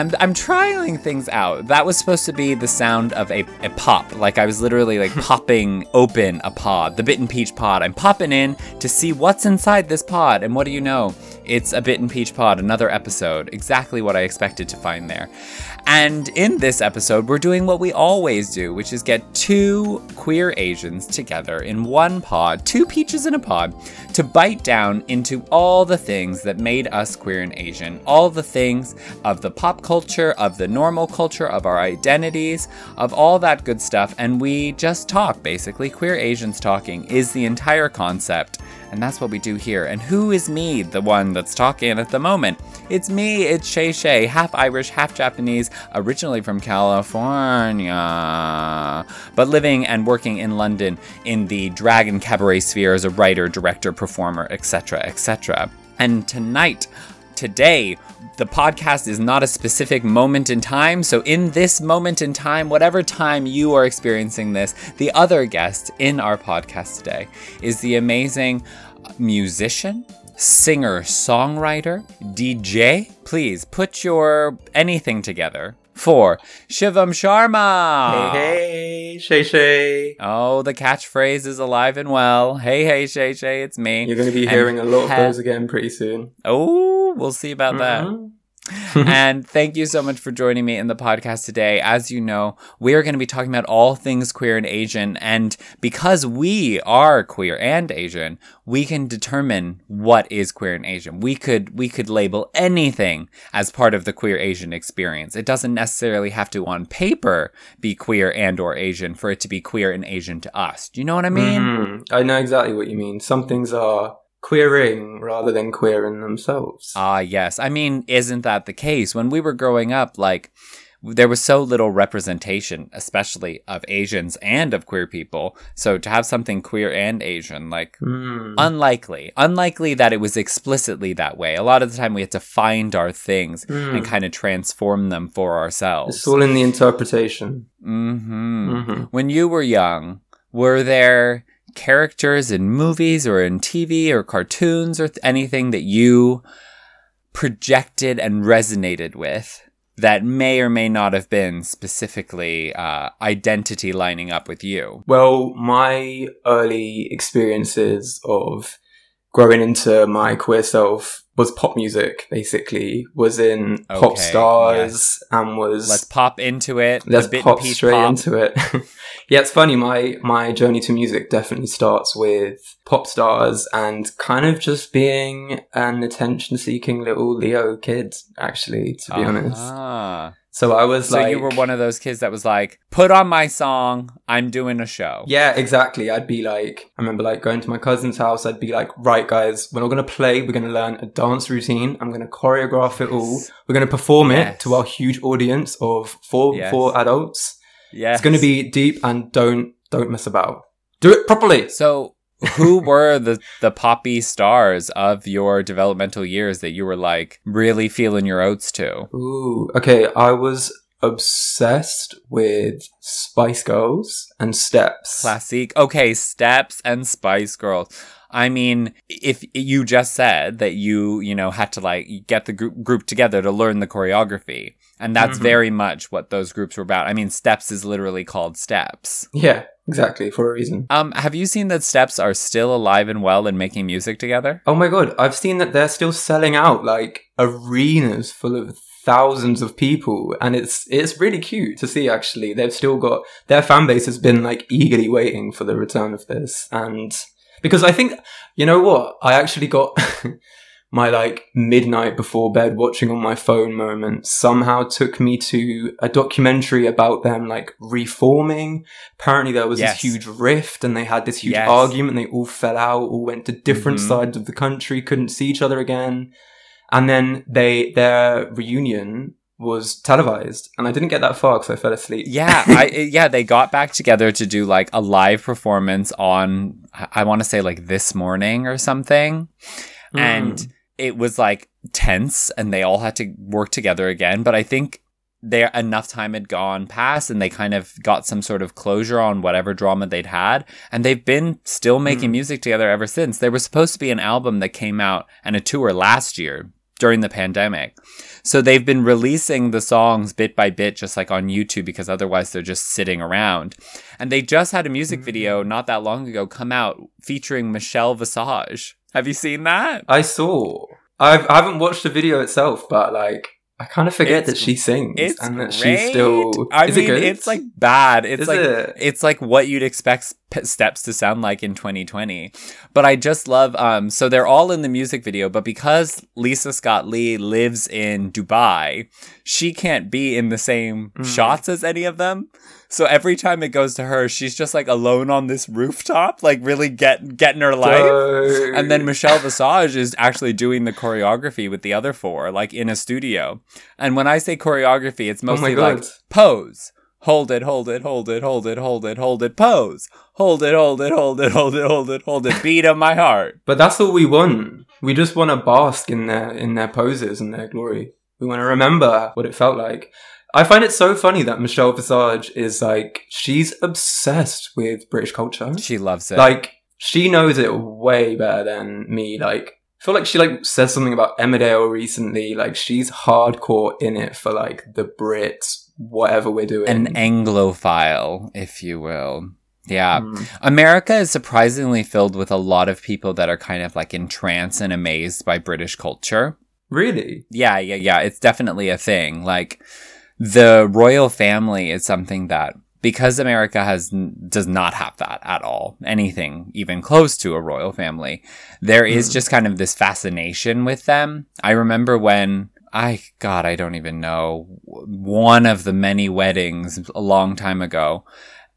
I'm I'm trying things out. That was supposed to be the sound of a, a pop. Like I was literally like popping open a pod, the Bitten Peach pod. I'm popping in to see what's inside this pod. And what do you know? It's a Bitten Peach pod, another episode. Exactly what I expected to find there. And in this episode, we're doing what we always do, which is get two queer Asians together in one pod, two peaches in a pod, to bite down into all the things that made us queer and Asian, all the things of the pop culture, of the normal culture, of our identities, of all that good stuff. And we just talk, basically. Queer Asians talking is the entire concept. And that's what we do here. And who is me, the one that's talking at the moment? It's me, it's Shay Shay, half Irish, half Japanese, originally from California, but living and working in London in the drag and cabaret sphere as a writer, director, performer, etc., etc. And tonight, today, the podcast is not a specific moment in time. So, in this moment in time, whatever time you are experiencing this, the other guest in our podcast today is the amazing musician, singer, songwriter, DJ. Please put your anything together for Shivam Sharma. Hey, hey, Shay Shay. Oh, the catchphrase is alive and well. Hey, hey, Shay Shay, it's me. You're going to be And hearing a lot of ha- those again pretty soon. Oh, we'll see about that. Mm-hmm. And thank you so much for joining me in the podcast today. As you know, we are going to be talking about all things queer and Asian. And because we are queer and Asian, we can determine what is queer and Asian. We could, we could label anything as part of the queer Asian experience. It doesn't necessarily have to on paper be queer and or Asian for it to be queer and Asian to us. Do you know what I mean? Mhm. I know exactly what you mean. Some things are queering rather than queering themselves. Ah, yes. I mean, isn't that the case? When we were growing up, like, there was so little representation, especially of Asians and of queer people. So to have something queer and Asian, like, Mm. unlikely. Unlikely that it was explicitly that way. A lot of the time we had to find our things Mm. and kind of transform them for ourselves. It's all in the interpretation. hmm hmm When you were young, were there characters in movies or in TV or cartoons or th- anything that you projected and resonated with that may or may not have been specifically uh, identity lining up with you? Well, my early experiences of growing into my queer self was pop music, basically, was in pop Okay, stars and was Let's pop into it. Let's bit pop straight pop. into it. yeah, it's funny. My my journey to music definitely starts with pop stars and kind of just being an attention seeking little Leo kid. Actually, to be honest, Ah. So I was like So like, you were one of those kids that was like, put on my song, I'm doing a show. Yeah, exactly. I'd be like, I remember like going to my cousin's house. I'd be like, right, guys, we're not going to play. We're going to learn a dance routine. I'm going to choreograph it all. We're going to perform Yes. it to our huge audience of four Yes. four adults. Yeah, It's going to be deep and don't don't mess about. Do it properly. So, who were the the poppy stars of your developmental years that you were like really feeling your oats to? Ooh, okay. I was obsessed with Spice Girls and Steps. Classic. Okay, Steps and Spice Girls. I mean, if you just said that you, you know, had to like get the group, group together to learn the choreography, and that's Mhm. very much what those groups were about. I mean, Steps is literally called Steps. Yeah, exactly for a reason. Um, have you seen that Steps are still alive and well and making music together? Oh my god, I've seen that they're still selling out like arenas full of thousands of people and it's it's really cute to see actually. They've still got their fan base has been like eagerly waiting for the return of this and because I think you know what? I actually got my like midnight before bed watching on my phone moment somehow took me to a documentary about them like reforming. Apparently there was Yes. this huge rift and they had this huge Yes. argument. They all fell out, all went to different Mhm. sides of the country, couldn't see each other again. And then they their reunion was televised, and I didn't get that far because I fell asleep. Yeah, I yeah, they got back together to do like a live performance on I want to say like this morning or something. Hmm. And it was like tense and they all had to work together again, but I think there enough time had gone past and they kind of got some sort of closure on whatever drama they'd had and they've been still making Mm. music together ever since. There was supposed to be an album that came out and a tour last year during the pandemic. So they've been releasing the songs bit by bit, just like on YouTube, because otherwise they're just sitting around. And they just had a music mm. video not that long ago come out featuring Michelle Visage. Have you seen that? I saw. I've, I haven't watched the video itself, but like I kind of forget It's- that she sings and that great. she's still. I mean, it it's like bad. It's Is like it? it's like what you'd expect steps to sound like in 2020. But I just love. Um, so they're all in the music video, but because Lisa Scott Lee lives in Dubai, she can't be in the same Mm. shots as any of them. So every time it goes to her, she's just like alone on this rooftop, like really get getting her life. Dope. And then Michelle Visage is actually doing the choreography with the other four, like in a studio. And when I say choreography, it's Oh mostly God. like pose, hold it, hold it, hold it, hold it, hold it, hold it, pose, hold it, hold it, hold it, hold it, hold it, hold it, beat of my heart. But that's all we want. We just want to bask in their in their poses and their glory. We want to remember what it felt like. I find it so funny that Michelle Visage is like she's obsessed with British culture. She loves it. Like she knows it way better than me. Like I feel like she like said something about Emmerdale recently. Like she's hardcore in it for like the Brits, whatever we're doing. An Anglophile, if you will. Yeah. Mm. America is surprisingly filled with a lot of people that are kind of like entranced and amazed by British culture. Really? Yeah, yeah, yeah. It's definitely a thing. Like the royal family is something that because America has does not have that at all, anything even close to a royal family, there is Hmm. just kind of this fascination with them. I remember when I God, I don't even know one of the many weddings a long time ago.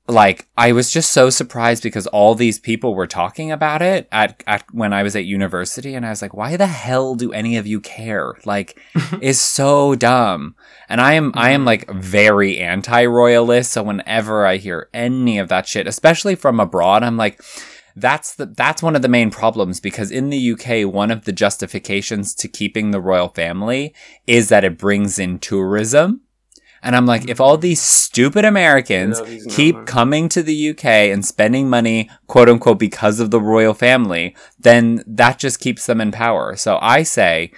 Like I was just so surprised because all these people were talking about it at, at when I was at university and I was like, why the hell do any of you care? Like is so dumb. And I am I am like very anti-royalist, so whenever I hear any of that shit, especially from abroad, I'm like that's the that's one of the main problems because in the UK one of the justifications to keeping the royal family is that it brings in tourism. And I'm like, if all these stupid Americans that keep one. coming to the UK and spending money, quote unquote, because of the royal family, then that just keeps them in power. So I say,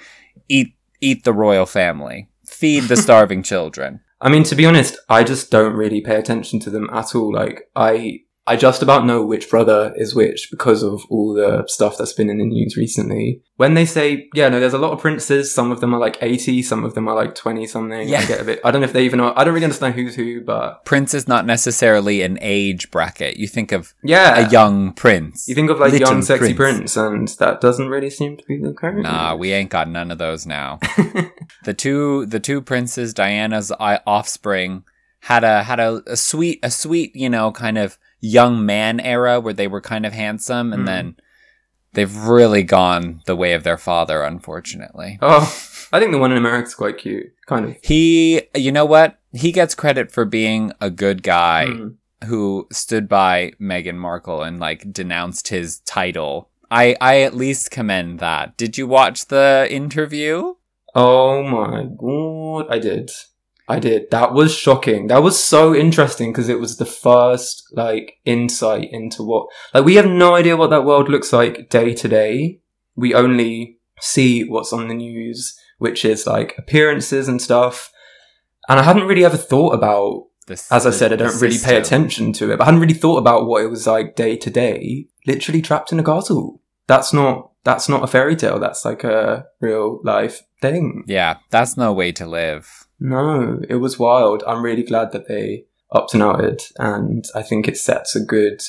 eat, eat the royal family. Feed the starving children. I mean, to be honest, I just don't really pay attention to them at all. Like, I, I just about know which brother is which because of all the stuff that's been in the news recently. When they say, yeah, no, there's a lot of princes. Some of them are like 80, some of them are like 20 something. Yeah. I get a bit, I don't know if they even I don't really understand who's who, but Prince is not necessarily an age bracket. You think of yeah. a young prince. you think of like Little young, sexy prince. and that doesn't really seem to be the current. Nah, we ain't got none of those now. the two the two princes, Diana's uh, offspring, had a had a, a sweet a sweet you know kind of young man era where they were kind of handsome, and Mm. then they've really gone the way of their father, unfortunately. oh, I think the one in America's quite cute. Kind of. He, you know what? He gets credit for being a good guy Mm. who stood by Meghan Markle and like denounced his title. I I at least commend that. Did you watch the interview? Oh my god, I did. I did. That was shocking. That was so interesting because it was the first like insight into what like we have no idea what that world looks like day to day. We only see what's on the news, which is like appearances and stuff. And I hadn't really ever thought about This, as I said, I don't really pay attention to it, but I hadn't really thought about what it was like day to day, literally trapped in a castle. That's not that's not a fairy tale, that's like a real life thing. Yeah, that's no way to live. No, it was wild. I'm really glad that they upped and outed, and I think it sets a good.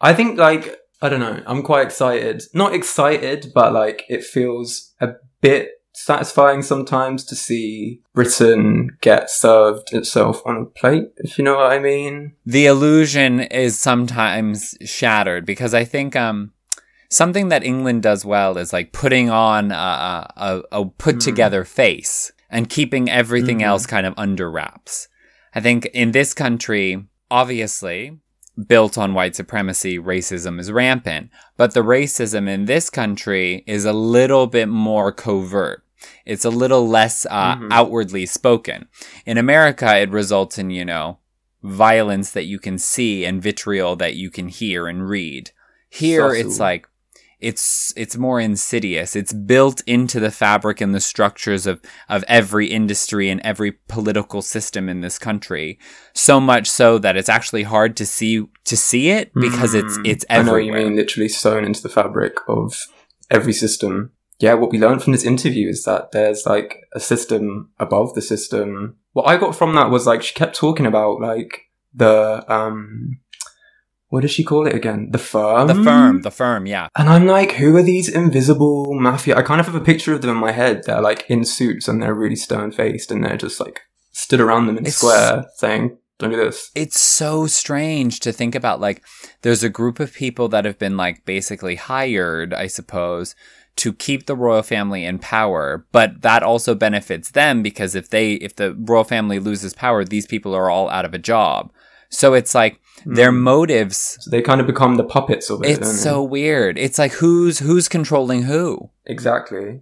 I think like I don't know. I'm quite excited. Not excited, but like it feels a bit satisfying sometimes to see Britain get served itself on a plate. If you know what I mean. The illusion is sometimes shattered because I think um something that England does well is like putting on a, a, a put together face and keeping everything Mhm. else kind of under wraps. I think in this country, obviously, built on white supremacy, racism is rampant, but the racism in this country is a little bit more covert. It's a little less uh, Mhm. outwardly spoken. In America, it results in, you know, violence that you can see and vitriol that you can hear and read. Here, Subtle. it's like, it's it's more insidious. It's built into the fabric and the structures of of every industry and every political system in this country. So much so that it's actually hard to see to see it because it's Mm. it's I know what you mean, literally sewn into the fabric of every system. Yeah, what we learned from this interview is that there's like a system above the system. What I got from that was like she kept talking about like the um what does she call it again? The firm. The firm, the firm, yeah. And I'm like, who are these invisible mafia? I kind of have a picture of them in my head. They're like in suits and they're really stern faced and they're just like stood around them in a square saying, Don't do this. It's so strange to think about like there's a group of people that have been like basically hired, I suppose, to keep the royal family in power, but that also benefits them because if they if the royal family loses power, these people are all out of a job. So it's like their Mm. motives So they kind of become the puppets of it. it's so weird. It's like who's who's controlling who? Exactly.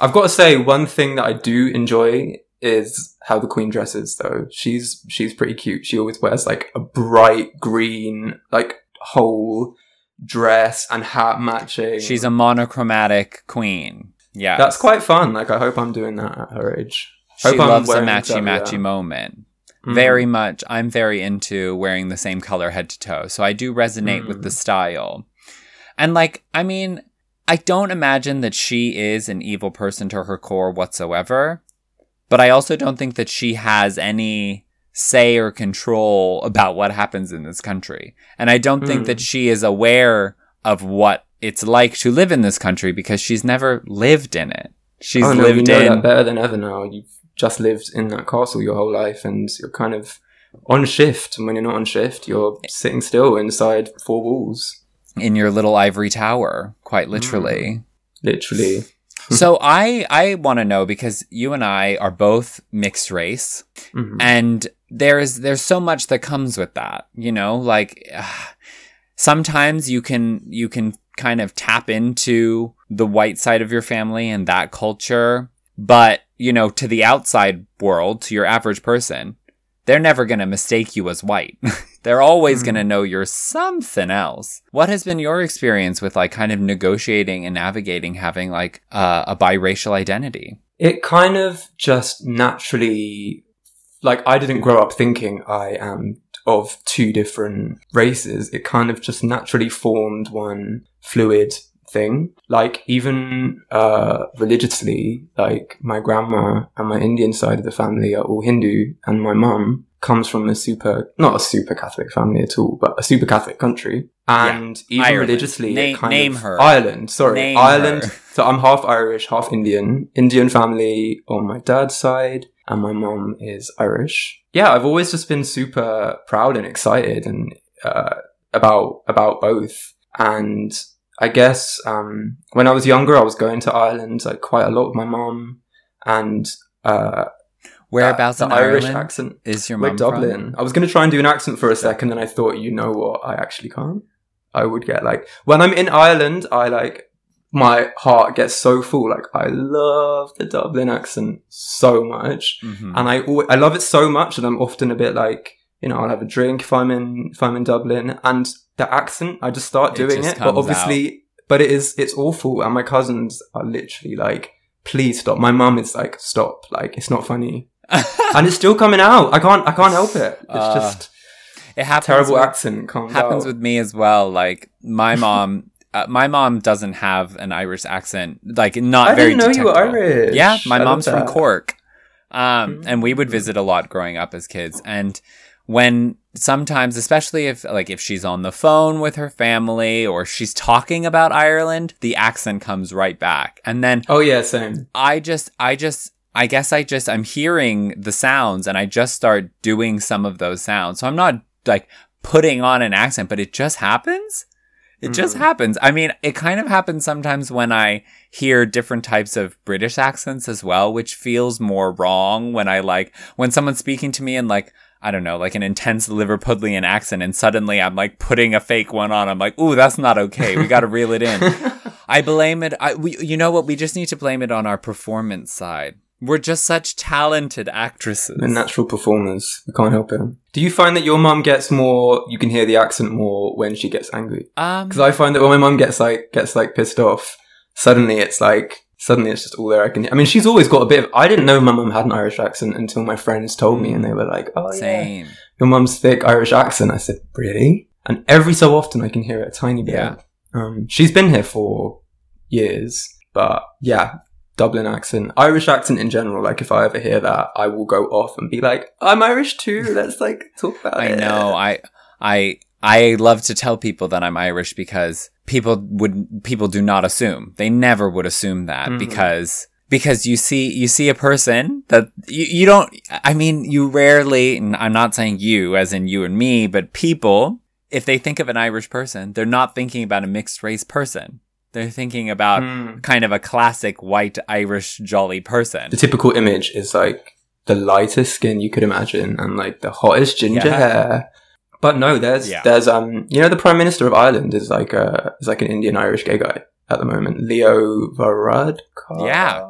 I've got to say, one thing that I do enjoy is how the queen dresses. Though she's she's pretty cute. She always wears like a bright green, like whole dress and hat matching. She's a monochromatic queen. Yeah. That's quite fun. Like I hope I'm doing that at her age. she hope I'm loves a matchy matchy moment. Mhm. very much i'm very into wearing the same color head to toe so i do resonate with Mm. the style and like i mean i don't imagine that she is an evil person to her core whatsoever but i also don't think that she has any say or control about what happens in this country and i don't think Mm. that she is aware of what it's like to live in this country because she's never lived in it she's oh, no, you lived know in better than ever now. You've just lived in that castle your whole life, and you're kind of on shift. And when you're not on shift, you're sitting still inside four walls, in your little ivory tower quite literally literally. so I I want to know because you and I are both mixed race, Mhm. and there's there's so much that comes with that. You know, like sometimes you can you can kind of tap into the white side of your family and that culture, but you know, to the outside world, to your average person, they're never going to mistake you as white. they're always Mhm. going to know you're something else. What has been your experience with like kind of negotiating and navigating having like uh, a biracial identity? It kind of just naturally, like, I didn't grow up thinking I am of two different races. It kind of just naturally formed one fluid thing. Like, even uh, religiously, like, my grandma and my Indian side of the family are all Hindu, and my mum comes from a super, not a super Catholic family at all, but a super Catholic country. And even Ireland. religiously, kind name of- her. Ireland, sorry, Name Ireland. her. So I'm half Irish, half Indian. Indian family on my dad's side, and my mom is Irish. Yeah, I've always just been super proud and excited and uh, about about both. And I guess um, when I was younger, I was going to Ireland like quite a lot with my mom, and uh, Whereabouts the in Irish Ireland accent. is your Dublin. from? I was going to try and do an accent for a second, then I thought, you know what? I actually can't. I would get like when I'm in Ireland, I like my heart gets so full. Like I love the Dublin accent so much, Mhm. and I al- I love it so much, and I'm often a bit like you know I'll have a drink if I'm in if I'm in Dublin, and the accent I just start It doing just it, but obviously, but it is it's awful, and my cousins are literally like. Please stop. My mum is like, stop. Like, it's not funny and it's still coming out. I can't. I can't help it. It's Uh, just it happens terrible with- accent. Happens out. with me as well. Like my mom, uh, my mom doesn't have an Irish accent. Like not I very. didn't know you were. Irish. Yeah, my I mom's from. Cork, um, and we would visit a lot growing up as kids. And when sometimes, especially if like if she's on the phone with her family or she's talking about Ireland, the accent comes right back. And then Oh yeah, same. I just, I just, I guess I just, I'm hearing the sounds and I just start doing some of those sounds. So I'm not like putting on an accent, but it just happens. It just Mhm. happens. I mean, it kind of happens sometimes when I hear different types of British accents as well, which feels more wrong when I like, when someone's speaking to me in like, I don't know, like an intense Liverpudlian accent and suddenly I'm like putting a fake one on. I'm like, ooh, that's not okay. We got to reel it in. I blame it. I, we, you know what? We just need to blame it on our performance side. We're just such talented actresses. They're natural performers. We can't help it. Do you find that your mum gets more? You can hear the accent more when she gets angry. Um, Because I find that when my mum gets like gets like pissed off, suddenly it's like suddenly it's just all there I can. hear. I mean, she's always got a bit of. I didn't know my mum had an Irish accent until my friends told me, and they were like, "Oh yeah, same. your mum's thick Irish accent." I said, "Really?" And every so often I can hear it a tiny bit. Yeah. Um, she's been here for years, but yeah. Dublin accent, Irish accent in general. Like if I ever hear that, I will go off and be like, "I'm Irish too." Let's like talk about I it. know. I I I love to tell people that I'm Irish because people would people do not assume. They never would assume that Mhm. because because you see you see a person that you, you don't I mean you rarely and I'm not saying you as in you and me, but people if they think of an Irish person, they're not thinking about a mixed race person. They're thinking about Mm. kind of a classic white Irish jolly person. the typical image is like the lightest skin you could imagine and like the hottest ginger Yeah. hair. But no, there's Yeah. there's um you know the Prime Minister of Ireland is like a is like an Indian Irish gay guy at the moment, Leo Varadkar. Yeah.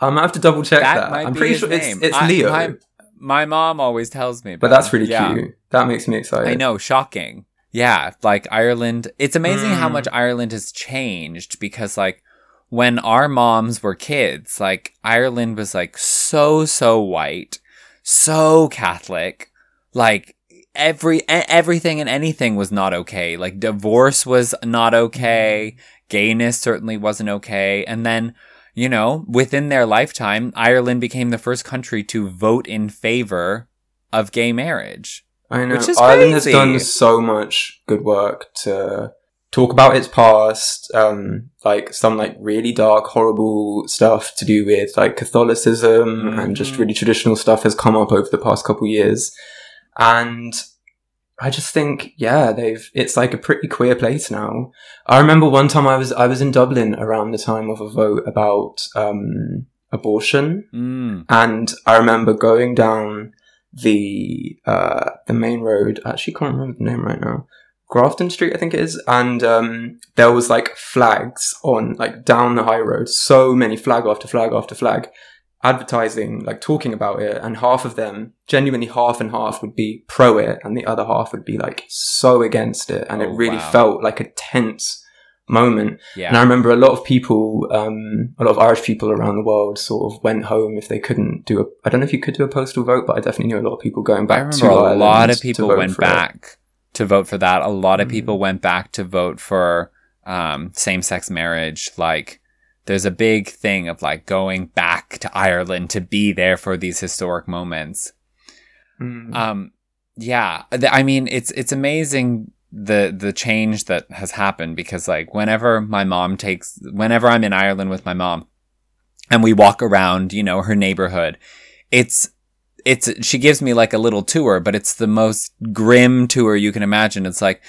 I'm gonna have to double check that. That might I'm pretty sure name. it's it's I- Leo, my- My mom always tells me, but that's really Yeah. cute. That makes me excited. I know, shocking. Yeah, like Ireland. It's amazing how Mm. much Ireland has changed because, like, when our moms were kids, like, Ireland was like so, so white, so Catholic. Like, every, everything and anything was not okay. Like, divorce was not okay. Gayness certainly wasn't okay. And then, you know, within their lifetime, Ireland became the first country to vote in favor of gay marriage. I know. Which is Ireland has done so much good work to talk about its past, um, like some like really dark, horrible stuff to do with like Catholicism and just Mhm. really traditional stuff has come up over the past couple years. And I just think, yeah, they've, it's like a pretty queer place now. I remember one time I was, I was in Dublin around the time of a vote about, um, abortion. Mm. And I remember going down the uh, the main road. I actually can't remember the name right now. Grafton Street, I think it is. And um, there was like flags on like down the high road. So many flag after flag after flag, advertising, like talking about it. And half of them, genuinely half and half, would be pro it, and the other half would be like so against it. And Oh, it really wow. felt like a tense moment. Yeah. And I remember a lot of people, um, a lot of Irish people around the world sort of went home if they couldn't do a, I don't know if you could do a postal vote, but I definitely knew a lot of people going I back remember to a Ireland lot of people went for it. back to vote for that. A lot of Mm. people went back to vote for um, same sex marriage. Like, there's a big thing of like going back to Ireland to be there for these historic moments. Mm. Um, yeah, I mean, it's it's amazing the the change that has happened because like whenever my mom takes, whenever I'm in Ireland with my mom, and we walk around, you know, her neighborhood, it's it's she gives me like a little tour, but it's the most grim tour you can imagine. It's like.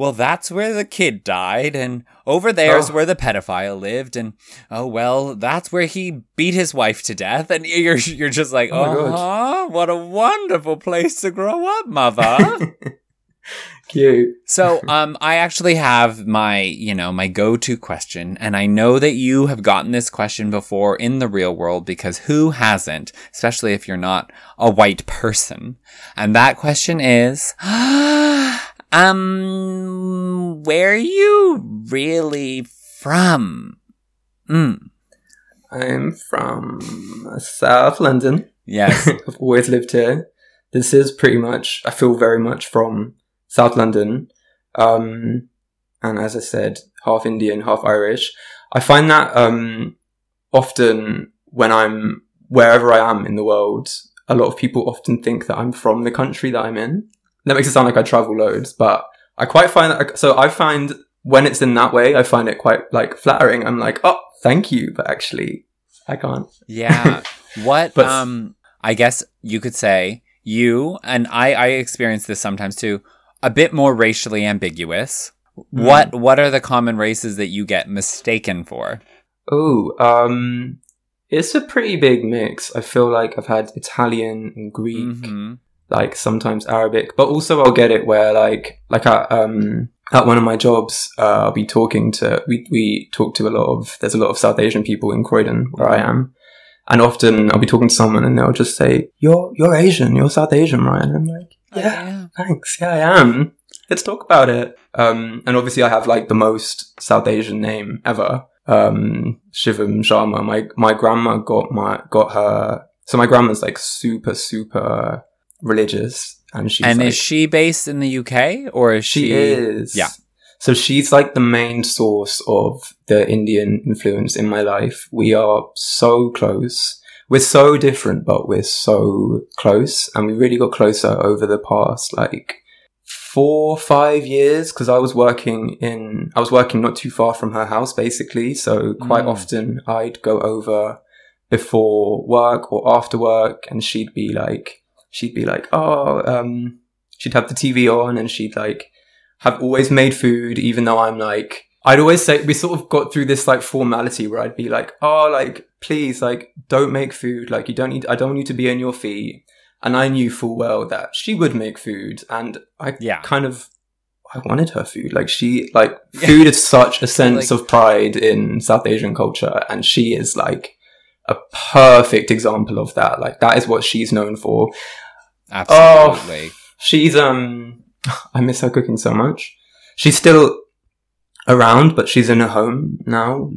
Well, that's where the kid died, and over there's Oh. where the pedophile lived, and oh well, that's where he beat his wife to death, and you're you're just like, Oh God. what a wonderful place to grow up, mother. Cute. so, um, I actually have my, you know, my go-to question, and I know that you have gotten this question before in the real world because who hasn't, especially if you're not a white person. And that question is, um, where are you really from? Mm. I'm from South London. Yes. I've always lived here. This is pretty much, I feel very much from South London. Um, and as I said, half Indian, half Irish. I find that, um, often when I'm wherever I am in the world, a lot of people often think that I'm from the country that I'm in. That makes it sound like I travel loads, but I quite find that, so I find when it's in that way, I find it quite like flattering. I'm like, oh, thank you, but actually I can't. Yeah. What But- um I guess you could say you and I I experience this sometimes too, a bit more racially ambiguous. Hmm. What what are the common races that you get mistaken for? Oh, um, it's a pretty big mix. I feel like I've had Italian and Greek, Mhm. Like sometimes Arabic, but also I'll get it where like like at um at one of my jobs, uh, I'll be talking to we we talk to a lot of there's a lot of South Asian people in Croydon where I am, And often I'll be talking to someone and they'll just say, "You're you're Asian. You're South Asian, right?" And I'm like, "Yeah, thanks. Yeah, I am. Let's talk about it." Um, and obviously, I have like the most South Asian name ever. Um, Shivam Sharma. My my grandma got my got her. So my grandma's like super super religious, and she's and like, is she based in the UK or is she? she is. Yeah. So she's like the main source of the Indian influence in my life. We are so close. We're so different, but we're so close. And we really got closer over the past like four, five years. Cause I was working in, I was working not too far from her house basically. So quite Mm. often I'd go over before work or after work and she'd be like, she'd be like, oh, um, she'd have the TV on and she'd like have always made food, even though I'm like, I'd always say, we sort of got through this like formality where I'd be like, oh, like, please, like, don't make food. Like, you don't need, I don't want you to be on your feet. And I knew full well that she would make food and I Yeah. kind of, I wanted her food. Like she, like, food is such a sense Like- of pride in South Asian culture. And she is like a perfect example of that. Like, that is what she's known for. Absolutely. She's um I miss her cooking so much. She's still around, but she's in a home now.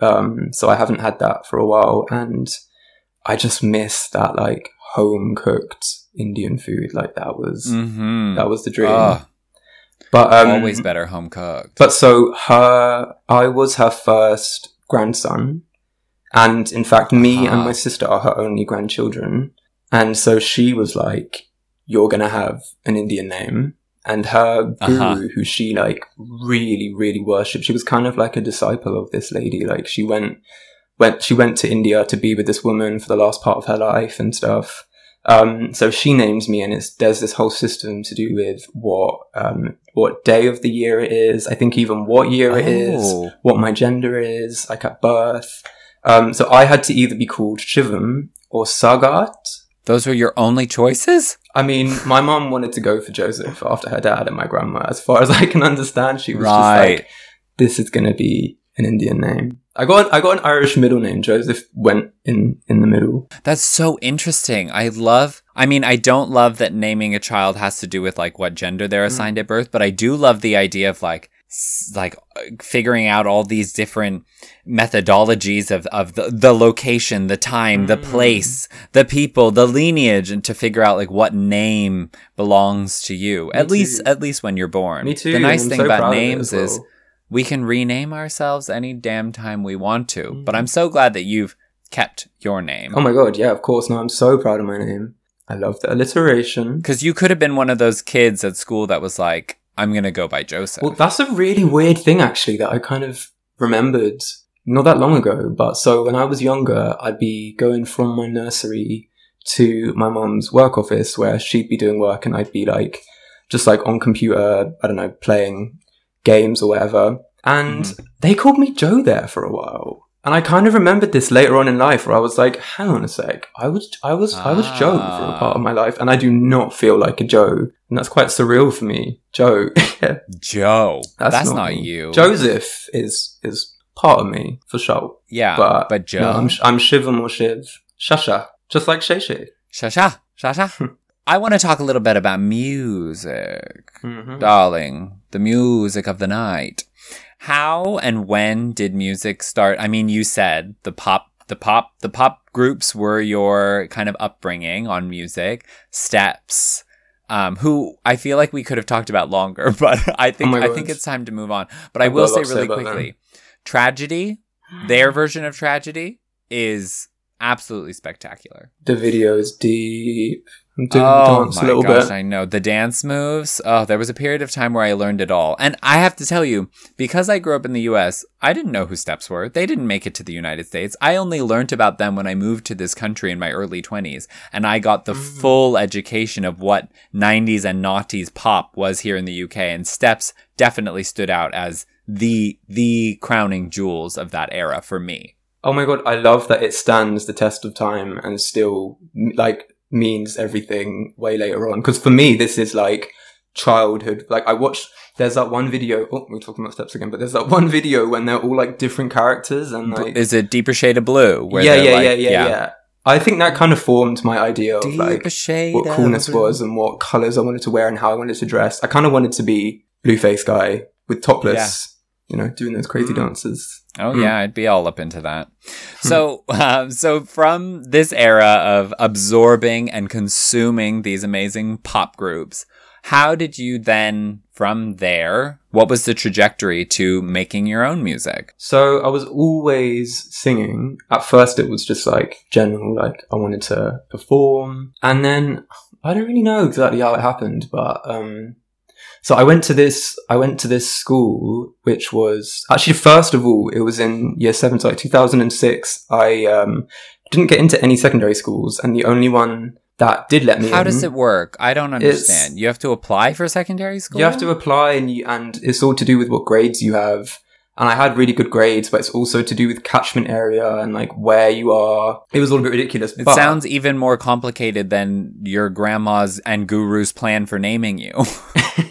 Um so I haven't had that for a while and I just miss that like home cooked Indian food. Like that was Mm-hmm. that was the dream. Oh, but um always better home cooked. but so her I was her first grandson. And in fact me and Uh-huh. my sister are her only grandchildren. And so she was like, You're gonna have an Indian name. And her guru, Uh-huh. who she like really, really worshipped, she was kind of like a disciple of this lady. Like she went went she went to India to be with this woman for the last part of her life and stuff. Um, so she names me, and it's there's this whole system to do with what um, what day of the year it is. I think even what year it is, Oh. what my gender is, like at birth. Um, so I had to either be called Shivam or Sagat. Those were your only choices? I mean, my mom wanted to go for Joseph after her dad and my grandma. As far as I can understand, she was just like, "This is going to be an Indian name." I got I got an Irish middle name. Joseph went in in the middle. That's so interesting. I love, I mean, I don't love that naming a child has to do with like what gender they're assigned at birth, but I do love the idea of like, like uh, figuring out all these different methodologies of, of the, the location, the time, the Mm. place, the people, the lineage, and to figure out like what name belongs to you. at least, at least when you're born. Me too. The nice I'm thing so about proud of it names as is we can rename ourselves any damn time we want to. Mm. But I'm so glad that you've kept your name. Oh my god, yeah, of course. No, I'm so proud of my name. I love the alliteration. Because you could have been one of those kids at school that was like, I'm going to go by Joseph. Well, that's a really weird thing, actually, that I kind of remembered not that long ago. But so when I was younger, I'd be going from my nursery to my mom's work office where she'd be doing work and I'd be like, just like on computer, I don't know, playing games or whatever. And mm-hmm. they called me Joe there for a while. And I kind of remembered this later on in life where I was like, hang on a sec. I was, I was, I was Joe for a part of my life and I do not feel like a Joe. And that's quite surreal for me. Joe. Joe. That's, That's, not, me. you. Joseph is is part of me for sure. Yeah, but but, Joe. no, I'm I'm Shivam or Shiv. Shasha, just like Shay Shay. Shasha. Shasha. I want to talk a little bit about music. Mm-hmm. Darling, the music of the night. How and when did music start? I mean, you said the pop, the pop, the pop groups were your kind of upbringing on music. Steps, um, who I feel like we could have talked about longer, but I think Oh I think it's time to move on. But I I've will say really quickly, tragedy, their version of tragedy is absolutely spectacular. The video is deep. I'm doing oh the dance a little gosh, bit. I know the dance moves. Oh, there was a period of time where I learned it all, and I have to tell you, because I grew up in the U.S., I didn't know who steps were. They didn't make it to the United States. I only learned about them when I moved to this country in my early twenties, and I got the Mm. full education of what '90s and noughties pop was here in the UK. And steps definitely stood out as the the crowning jewels of that era for me. Oh my god, I love that it stands the test of time and still like means everything way later on. Because for me, this is like childhood. Like I watched, there's that one video. Oh, we're talking about steps again, but there's that one video when they're all like different characters and like Is it deeper shade of blue? where yeah, yeah, like- yeah, yeah, yeah. I think that kind of formed my idea of like shade what coolness blue. was and what colors I wanted to wear and how I wanted to dress. I kind of wanted to be Blueface guy with topless, you know, doing those crazy Mm. dances. Oh Hmm. yeah, I'd be all up into that. So, um, so from this era of absorbing and consuming these amazing pop groups, how did you then, from there, what was the trajectory to making your own music? So I was always singing. At first, it was just like general, like I wanted to perform, and then I don't really know exactly how it happened, but um, so I went to this. I went to this school, which was actually first of all, it was in year seven, so like 2006. I um didn't get into any secondary schools, and the only one that did let me How in, does it work? I don't understand. You have to apply for secondary school. you have to apply, and you, and it's all to do with what grades you have. And I had really good grades, but it's also to do with catchment area and like where you are. It was a little bit ridiculous. It but sounds even more complicated than your grandma's and guru's plan for naming you.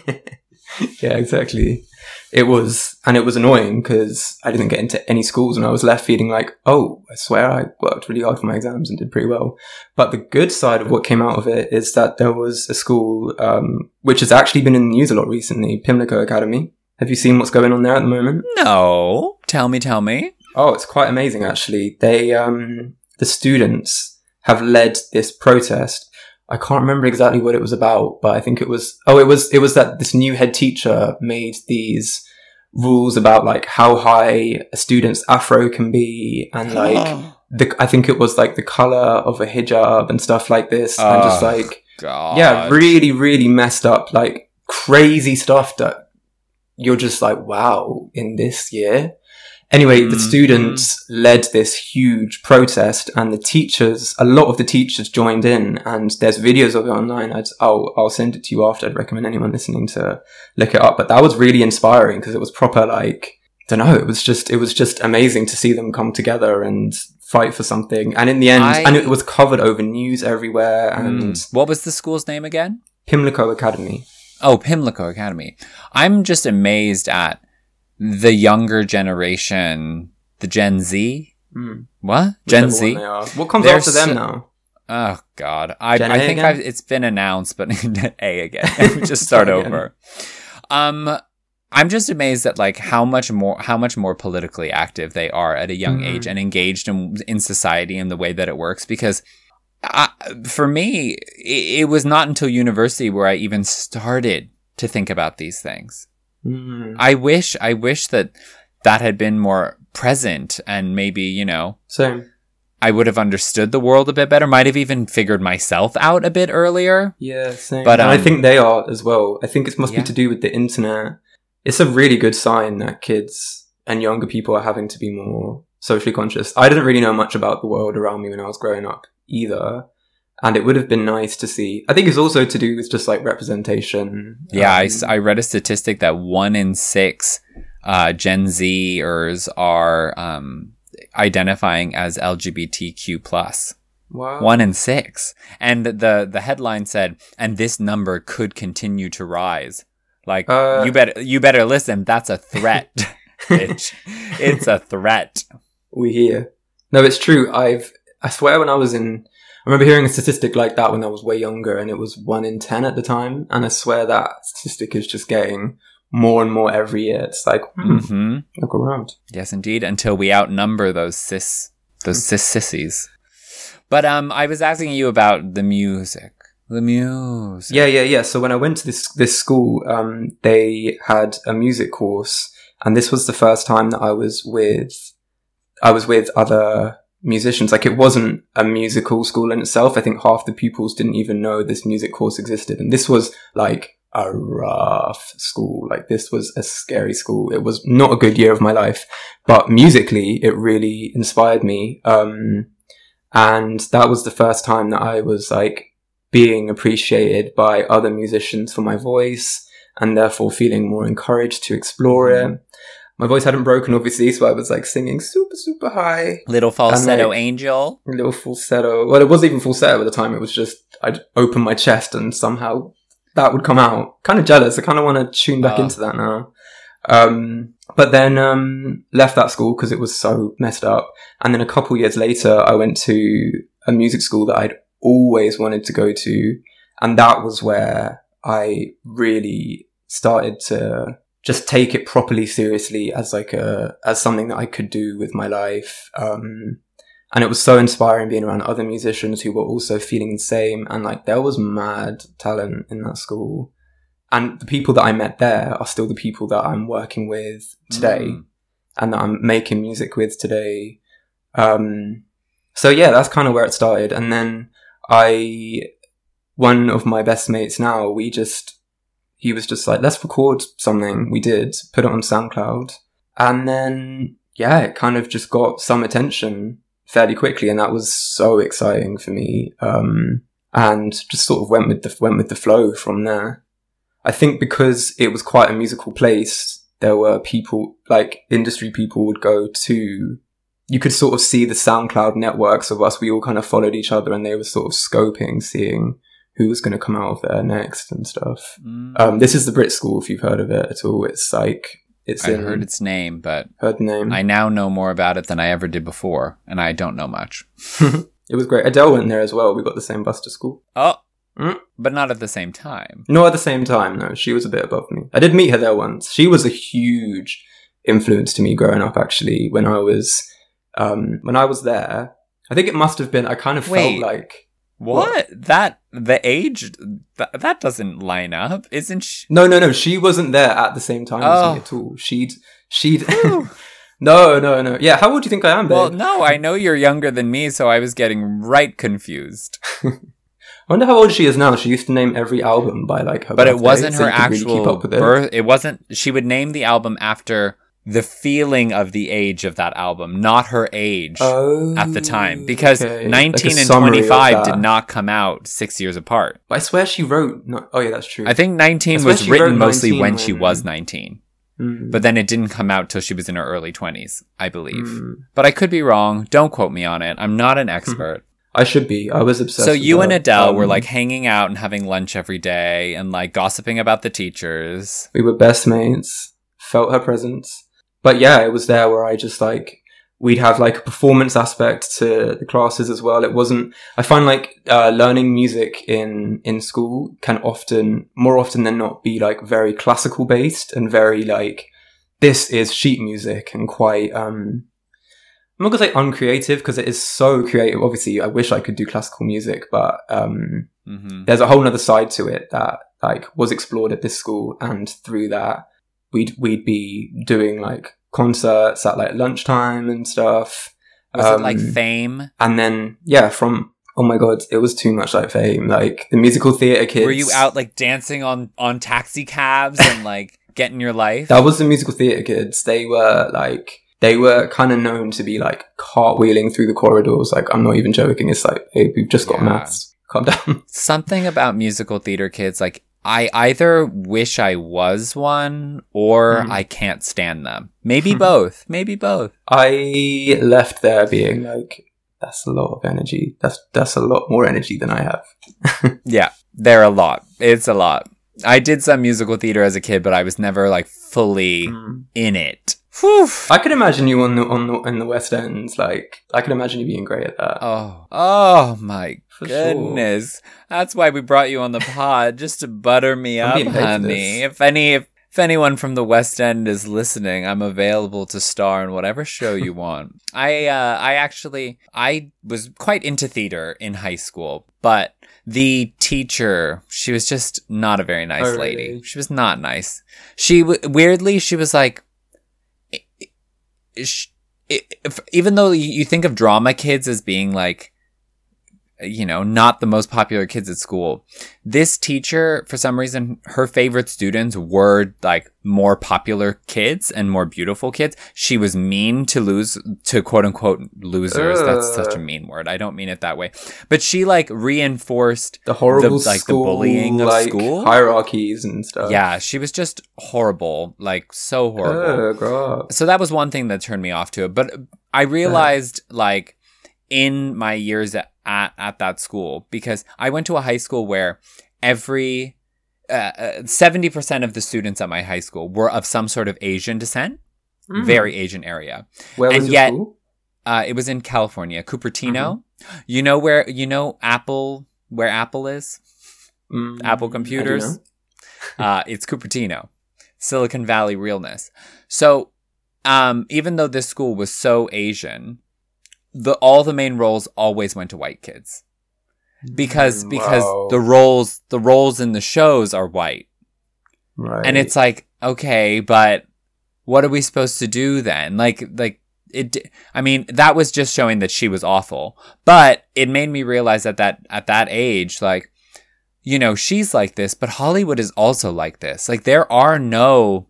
yeah, exactly. It was, and it was annoying because I didn't get into any schools, and I was left feeling like, oh, I swear I worked really hard for my exams and did pretty well. But the good side of what came out of it is that there was a school um, which has actually been in the news a lot recently, Pimlico Academy. Have you seen what's going on there at the moment? no. Tell me, tell me. Oh, it's quite amazing actually. They um the students have led this protest. I can't remember exactly what it was about, but I think it was oh it was it was that this new head teacher made these rules about like how high a student's afro can be and oh. like the I think it was like the color of a hijab and stuff like this and just Oh, like God. yeah, really, really messed up, like crazy stuff that you're just like, wow, in this year. Anyway, the Mhm. students led this huge protest and the teachers, a lot of the teachers joined in and there's videos of it online. I'd, I'll, I'll send it to you after. I'd recommend anyone listening to look it up. But that was really inspiring because it was proper like, I don't know, it was just, it was just amazing to see them come together and fight for something. And in the end, I- and it was covered over news everywhere and Mm. What was the school's name again? Pimlico Academy. Oh, Pimlico Academy. I'm just amazed at the younger generation, the Gen Z. Mm. What? Gen Whichever Z? one they are. What comes They're after them now? Oh God, I, I think? I've, it's been announced, but A again. Just start Start again. over. Um, I'm just amazed at like how much more how much more politically active they are at a young Mm. age and engaged in in society and the way that it works. Because I, for me, it, it was not until university where I even started to think about these things. Mm. I wish I wish that that had been more present and maybe you know Same. I would have understood the world a bit better. Might have even figured myself out a bit earlier. Yeah, same. But, and I um, think they are as well. I think it must Yeah. be to do with the internet. It's a really good sign that kids and younger people are having to be more socially conscious. I didn't really know much about the world around me when I was growing up either. And it would have been nice to see. I think it's also to do with just like representation. Yeah, I, Um, s- I read a statistic that one in six uh, Gen Zers are um, identifying as LGBTQ plus. wow. One in six, and the the headline said, "And this number could continue to rise." Like Uh, you better you better listen. That's a threat, bitch. It's a threat. we hear. No, it's true. I've, I swear when I was in, I remember hearing a statistic like that when I was way younger and it was one in 10 at the time. And I swear that statistic is just getting more and more every year. It's like, hmm, hmm look around. Yes, indeed. Until we outnumber those cis, those cis sissies. But um, I was asking you about the music. The music. Yeah, yeah, yeah. So when I went to this, this school, um, they had a music course and this was the first time that I was with, I was with other musicians. Like it wasn't a musical school in itself. I think half the pupils didn't even know this music course existed. And this was like a rough school. Like this was a scary school. It was not a good year of my life, but musically it really inspired me. Um, and that was the first time that I was like being appreciated by other musicians for my voice and therefore feeling more encouraged to explore it. My voice hadn't broken, obviously, so I was like singing super, super high, Little falsetto like- angel. little falsetto. Well, it wasn't even falsetto at the time. It was just I'd open my chest and somehow that would come out. Kind of jealous. I kind of want to tune back Oh. into that now. Um, but then um, left that school because it was so messed up. And then a couple years later, I went to a music school that I'd always wanted to go to, and that was where I really started to just take it properly seriously as like a as something that I could do with my life. Um, and it was so inspiring being around other musicians who were also feeling the same. And like there was mad talent in that school, and the people that I met there are still the people that I'm working with today Mm. and that I'm making music with today. Um, so yeah, that's kind of where it started. And then I, one of my best mates now, we just, he was just like, let's record something. We did, put it on SoundCloud. And then, yeah, it kind of just got some attention fairly quickly. And that was so exciting for me. Um, and just sort of went with the, went with the flow from there. I think because it was quite a musical place, there were people like industry people would go to. You could sort of see the SoundCloud networks of us. We all kind of followed each other, and they were sort of scoping, seeing who was going to come out of there next and stuff. Mm. Um, this is the Brit School, if you've heard of it at all. It's like it's I in heard its name, but heard the name. I now know more about it than I ever did before, and I don't know much. it was great. Adele went there as well. We got the same bus to school. Oh, Mm. but not at the same time. Not at the same time, no. She was a bit above me. I did meet her there once. She was a huge influence to me growing up, actually, when I was, um, when I was there. I think it must have been, I kind of Wait. felt like, What? That the age that, that doesn't line up, isn't she? no, no, no, she wasn't there at the same time Oh. as me oh. at all. She'd, she'd, no, no, no. Yeah, how old do you think I am, babe? well, no, I know you're younger than me, so I was getting right confused. I wonder how old she is now. She used to name every album by like her But it wasn't so her really actual up with it. birth. It wasn't. She would name the album after the feeling of the age of that album, not her age. Oh, at the time because okay. 19 Like and 25 did not come out six years apart. But I swear she wrote. No, oh yeah, that's true. I think 19 I was written mostly 19 when she was 19, Mm. but then it didn't come out till she was in her early 20s, I believe. Mm. But I could be wrong. Don't quote me on it. I'm not an expert. I should be. I was obsessed. so you and. Adele were Um, like hanging out and having lunch every day and like gossiping about the teachers. we were best mates. Felt her presence. But yeah, it was there where I just like we'd have like a performance aspect to the classes as well. It wasn't. I find like uh, learning music in in school can often, more often than not, be like very classical based and very like this is sheet music and quite. um I'm not gonna say uncreative because it is so creative. Obviously, I wish I could do classical music, but um, hmm there's a whole other side to it that like was explored at this school and through that we'd we'd be doing like concerts at like lunchtime and stuff. Was it like Um, fame? and then yeah from oh my god it was too much like fame. Like the musical theater kids. Were you out like dancing on on taxi cabs and like getting your life? that was the musical theater kids. They were like they were kind of known to be like cartwheeling through the corridors. Like i'm not even joking. It's like hey we've just got Yeah. maths. Calm down. Something about musical theater kids like i either wish i was one or Mhm. i can't stand them. Maybe both. Maybe both. I left there being like, that's a lot of energy. That's that's a lot more energy than I have. yeah they're a lot. It's a lot. I did some musical theater as a kid but i was never like fully in it Whew. I could imagine you on the on the in the West End. Like I could imagine you being great at that. oh oh my For sure. goodness that's why we brought you on the pod just to butter me I'm up being paid for honey if any if, if anyone from the west end is listening i'm available to star in whatever show you want i uh i actually i was quite into theater in high school but the teacher she was just not a very nice Oh, lady really? she was not nice she w- weirdly she was like sh- if, even though you think of drama kids as being like you know not the most popular kids at school. This teacher for some reason her favorite students were like more popular kids and more beautiful kids. She was mean to lose to quote unquote losers. That's such a mean word. I don't mean it that way. But she like reinforced The horrible The- like, the bullying of like, school? hierarchies and stuff. yeah she was just horrible like so horrible. Up. so that was one thing that turned me off to it. But i uh-huh. realized like in my years at, at at that school because i went to a high school where every uh, seventy percent of the students at my high school were of some sort of Asian descent, Mm. very Asian area. Where was and yet- school? Uh, it was in California, Cupertino. Mm-hmm. You know where you know Apple, where Apple is. Mm, Apple computers. uh, it's Cupertino, Silicon Valley realness. So, um, even though this school was so Asian, the all the main roles always went to white kids because Mm, because the roles the roles in the shows are white, right. and it's like okay, but what are we supposed to do then? Like like. It, I mean, that was just showing that she was awful, but it made me realize that that at that age, like, you know, she's like this, but Hollywood is also like this. Like, there are no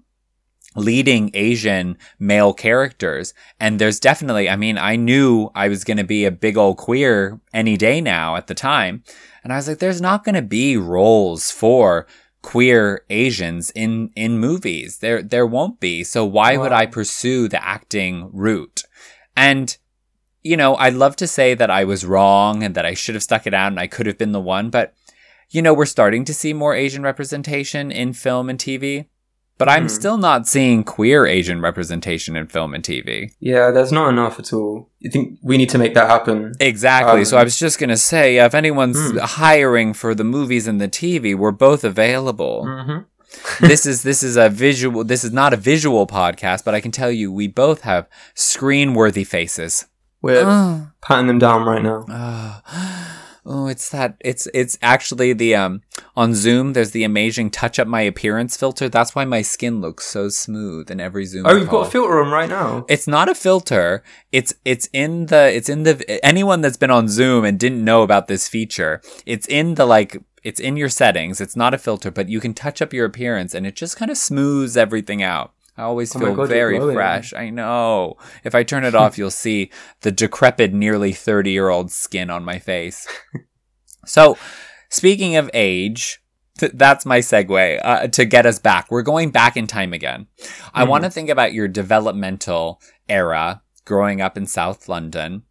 leading Asian male characters. And there's definitely, I mean, I knew I was going to be a big old queer any day now at the time. And I was like, there's not going to be roles for queer Asians in, in movies. There, there won't be. So why would I pursue the acting route? And you know, I'd love to say that I was wrong and that I should have stuck it out and I could have been the one, but you know, we're starting to see more Asian representation in film and TV. But I'm Mhm. still not seeing queer Asian representation in film and TV. yeah, there's not enough at all. You think we need to make that happen? Exactly. Um, so I was just going to say if anyone's Hmm. hiring for the movies and the TV, we're both available. Mm-hmm. this is this is a visual this is not a visual podcast, but I can tell you we both have screen-worthy faces. We're Oh. patting them down right now. Oh, oh, it's that. It's it's actually the um on Zoom. There's the amazing touch up my appearance filter. That's why my skin looks so smooth in every Zoom. Oh, you've got a filter on right now. It's not a filter. It's it's in the it's in the anyone that's been on Zoom and didn't know about this feature. It's in the like it's in your settings. It's not a filter, but you can touch up your appearance and it just kind of smooths everything out. I always Oh feel God, very fresh. I know. If I turn it off, you'll see the decrepit, nearly 30 year old skin on my face. so, speaking of age, th- that's my segue uh, to get us back. We're going back in time again. I Mhm. want to think about your developmental era growing up in South London.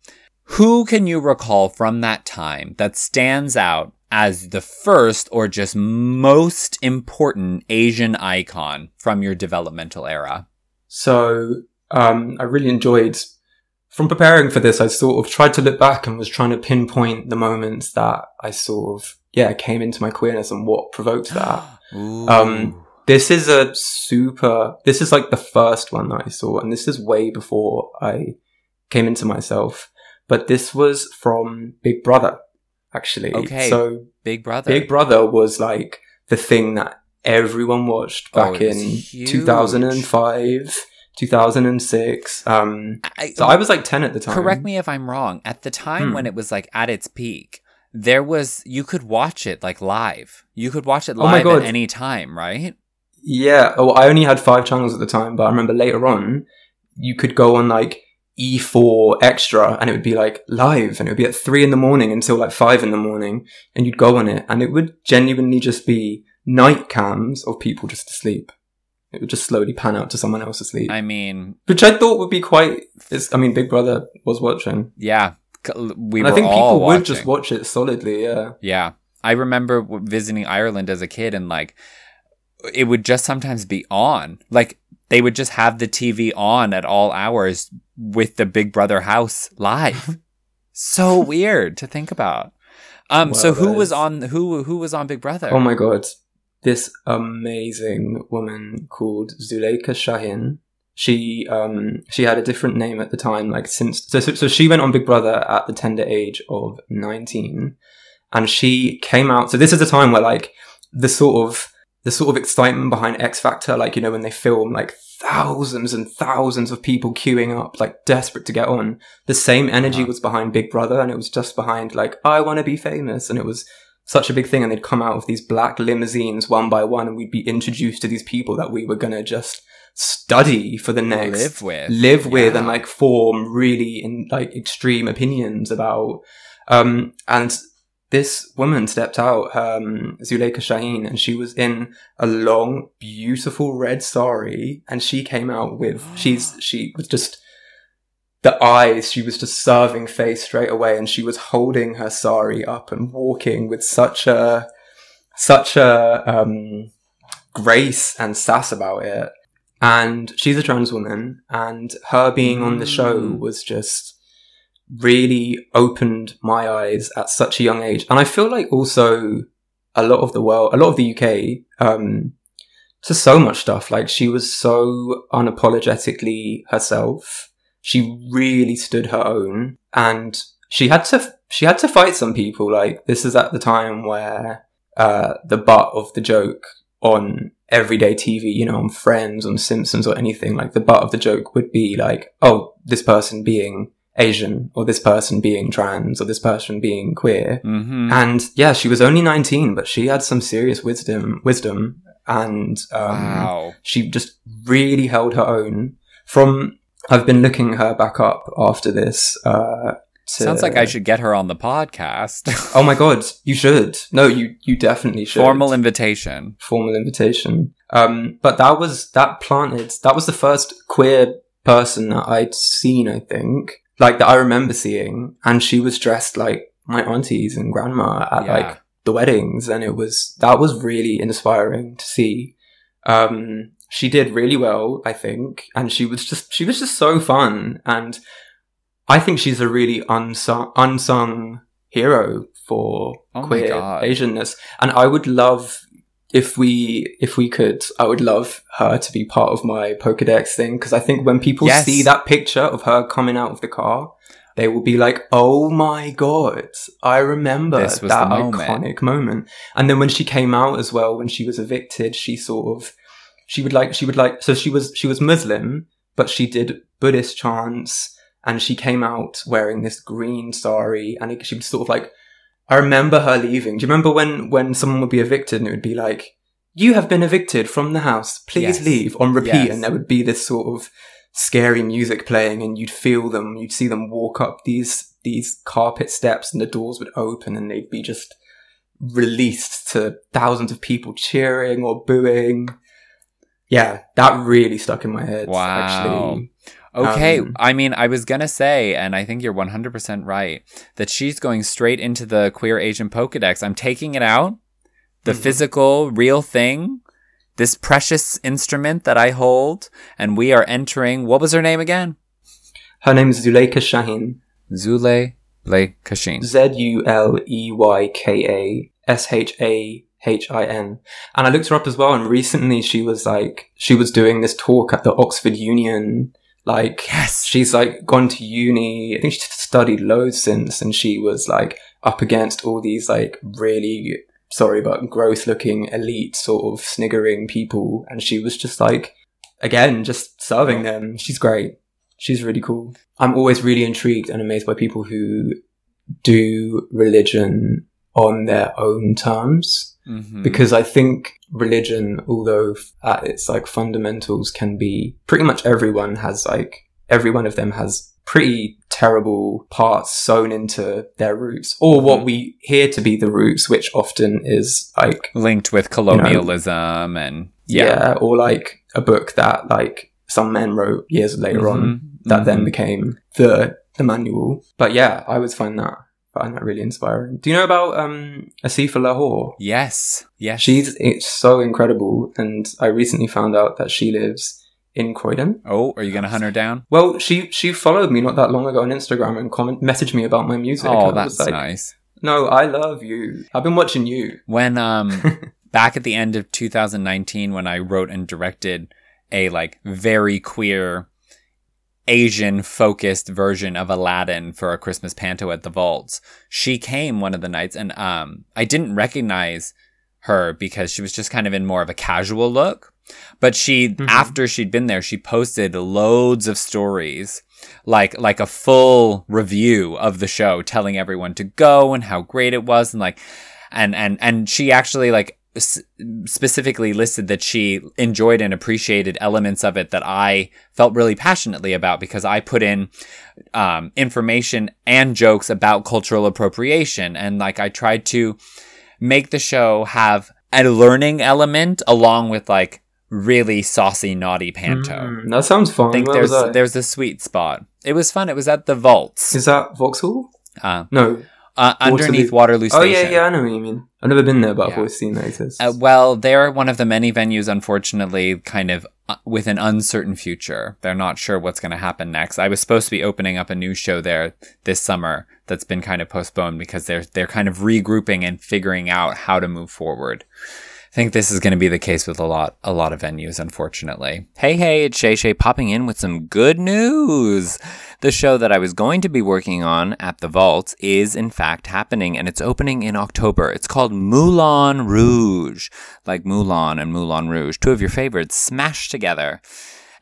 Who can you recall from that time that stands out as the first or just most important Asian icon from your developmental era? So um, I really enjoyed. From preparing for this, I sort of tried to look back and was trying to pinpoint the moments that I sort of yeah came into my queerness and what provoked that. Um, This is a super. This is like the first one that I saw, and this is way before I came into myself. But this was from Big Brother, actually. Okay. So Big Brother. Big Brother was like the thing that everyone watched Oh, back was in huge. 2005, 2006. Um, I- so I was like 10 at the time. correct me if I'm wrong. At the time Hmm. when it was like at its peak, there was you could watch it like live. You could watch it Oh live God. at any time, right? Yeah. Oh, I only had five channels at the time, but I remember later on, you could go on like E4 extra and it would be like live and it would be at three in the morning until like five in the morning and you'd go on it and it would genuinely just be night cams of people just asleep. It would just slowly pan out to someone else asleep. I mean, which I thought would be quite. It's, I mean, Big Brother was watching. yeah, we And were I think people watching. would just watch it solidly. Yeah. Yeah. I remember visiting Ireland as a kid and like it would just sometimes be on. Like they would just have the TV on at all hours with the Big Brother house live. so weird to think about. Um Wow, so who was on who who was on Big Brother? Oh my god, this amazing woman called Zuleyka Shahin. She um she had a different name at the time. Like since so so, so she went on Big Brother at the tender age of nineteen, and she came out. So this is a time where like the sort of the sort of excitement behind X Factor, like you know when they film like thousands and thousands of people queuing up, like desperate to get on. The same energy Uh-huh. was behind Big Brother, and it was just behind like I want to be famous, and it was such a big thing. And they'd come out of these black limousines one by one, and we'd be introduced to these people that we were gonna just study for the next live with. live with Yeah. and like form really in like extreme opinions about um and this woman stepped out um Zuleyka Shahin and she was in a long beautiful red sari and she came out with she's she was just the eyes she was just serving face straight away and she was holding her sari up and walking with such a such a um, grace and sass about it. And she's a trans woman, and her being on the show Mm. was just really opened my eyes at such a young age. And I feel like also a lot of the world, a lot of the UK, um, just so much stuff. Like she was so unapologetically herself. She really stood her own, and she had to she had to fight some people. Like this is at the time where uh, the butt of the joke on everyday TV, you know, on Friends, on Simpsons, or anything like the butt of the joke would be like, oh, this person being Asian, or this person being trans, or this person being queer. Mm-hmm. And yeah, she was only 19, but she had some serious wisdom, wisdom, and um, wow. she just really held her own. From I've been looking her back up after this. Uh, to, Sounds like I should get her on the podcast. Oh my god, you should. No, you you definitely should. Formal invitation. formal invitation. Um, but that was that planted. That was the first queer person that I'd seen. I think, like that I remember seeing, and she was dressed like my aunties and grandma at Yeah. like the weddings, and it was that was really inspiring to see. Um, she did really well, I think, and she was just she was just so fun, and I think she's a really unsung unsung hero for Oh queer Asianness, and I would love if we if we could i would love her to be part of my pokedex thing because i think when people Yes. see that picture of her coming out of the car they will be like oh my god i remember that moment." iconic moment and then when she came out as well when she was evicted she sort of she would like she would like so she was she was muslim but she did buddhist chants and she came out wearing this green sari and it, she would sort of like I remember her leaving. Do you remember when when someone would be evicted and it would be like, "You have been evicted from the house. Please Yes. leave." On repeat, Yes. and there would be this sort of scary music playing, and you'd feel them. You'd see them walk up these these carpet steps, and the doors would open, and they'd be just released to thousands of people cheering or booing. Yeah, that really stuck in my head. Wow. Actually, Okay, Um, I mean, I was gonna say, and I think you're 100% right, that she's going straight into the queer Asian Pokedex. I'm taking it out, the Mhm. physical, real thing, this precious instrument that I hold, and we are entering. What was her name again? her name is Zuleyka Shahin. Zule Kashin. Z U L E Y K A S H A H I N. And I looked her up as well. And recently she was like, she was doing this talk at the Oxford Union. Like, Yes. she's like gone to uni. I think she's studied loads since. And she was like up against all these like really, sorry, but gross looking elite sort of sniggering people. And she was just like, again, just serving them. She's great. She's really cool. I'm always really intrigued and amazed by people who do religion on their own terms Mhm. because I think religion, although at its like fundamentals can be pretty much everyone has like every one of them has pretty terrible parts sewn into their roots or what Mhm. we hear to be the roots, which often is like Linked with colonialism and yeah. yeah. or like a book that like some men wrote years later on Mhm. that then Mhm. became the the manual. But yeah, I always find that find that really inspiring. Do you know about um Asifa Lahore? Yes. Yes. She's it's so incredible, and I recently found out that she lives in Croydon. Oh, are you gonna hunt her down? Well, she she followed me not that long ago on Instagram and comment messaged me about my music. Oh, that's like, nice. No, I love you. I've been watching you. When um back at the end of 2019 when I wrote and directed a like very queer Asian focused version of Aladdin for a Christmas panto at the Vaults. She came one of the nights and um I didn't recognize her because she was just kind of in more of a casual look. But she Mhm. after she'd been there, she posted loads of stories like like a full review of the show telling everyone to go and how great it was and like and and and she actually like s- specifically listed that she enjoyed and appreciated elements of it that I felt really passionately about because I put in um, information and jokes about cultural appropriation and like I tried to make the show have a learning element along with like really saucy naughty panto. Mm, that sounds fun. I think Where there's there's a sweet spot. It was fun. It was at the vaults. Is that Vauxhall? Uh, No. Uh, underneath Waterloo- Station. Oh yeah, yeah, I know what you mean. I've never been there, but I've Yeah. always seen that. Uh, well, they're one of the many venues, unfortunately, kind of uh, with an uncertain future. They're not sure what's going to happen next. I was supposed to be opening up a new show there this summer that's been kind of postponed because they're they're kind of regrouping and figuring out how to move forward. I think this is going to be the case with a lot a lot of venues, unfortunately. Hey, hey, it's Shay Shay popping in with some good news. The show that I was going to be working on at the Vault is in fact happening and it's opening in October. It's called Mulan Rouge, like Mulan and Moulin Rouge, two of your favorites smashed together.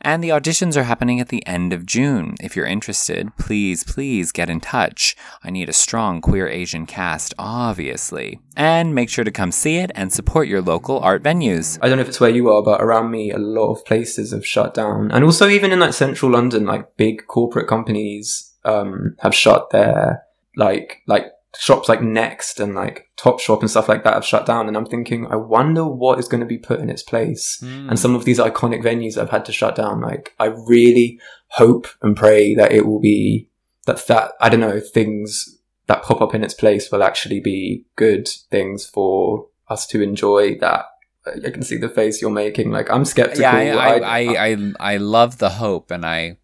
And the auditions are happening at the end of June. If you're interested, please, please get in touch. I need a strong queer Asian cast, obviously. And make sure to come see it and support your local art venues. I don't know if it's where you are, but around me, a lot of places have shut down, and also even in like central London, like big corporate companies um, have shut their like like shops like Next and like Top Shop and stuff like that have shut down. And I'm thinking, I wonder what is going to be put in its place. Hmm. And some of these iconic venues I've had to shut down. Like I really hope and pray that it will be that that I don't know things that pop up in its place will actually be good things for us to enjoy that I can see the face you're making. Like I'm skeptical. Yeah, I, I, I, I, I love the hope, and I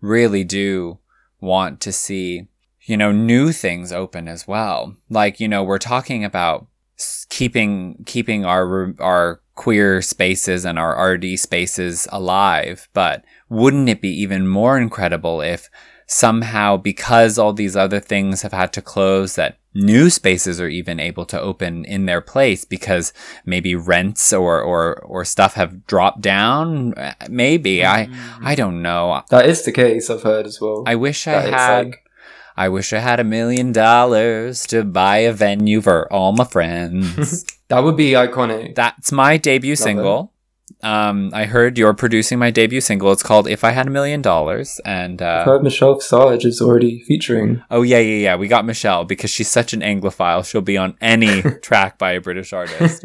really do want to see, you know, new things open as well. Like, you know, we're talking about keeping keeping our our queer spaces and our RD spaces alive, but wouldn't it be even more incredible if somehow because all these other things have had to close that new spaces are even able to open in their place because maybe rents or or or stuff have dropped down Uh, maybe i i don't know that is the case. I've heard as well. i wish i That it's had like- i wish i had a million dollars to buy a venue for all my friends that would be iconic. that's my debut it. single um i heard you're producing my debut single it's called if i had a million dollars and uh I've heard Michelle Visage is already featuring. Oh yeah, yeah, yeah. We got Michelle because she's such an Anglophile. She'll be on any track by a British artist.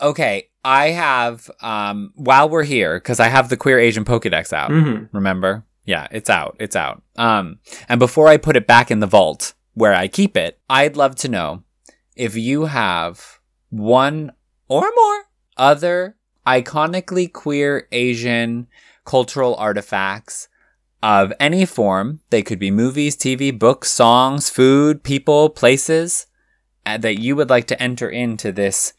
Okay, I have um while we're here because I have the Queer Asian Pokédex out. hmm Remember? Yeah, it's out. It's out. Um, and before I put it back in the vault where I keep it, I'd love to know if you have one or more other iconically queer Asian cultural artifacts of any form. They could be movies, TV, books, songs, food, people, places uh, that you would like to enter into this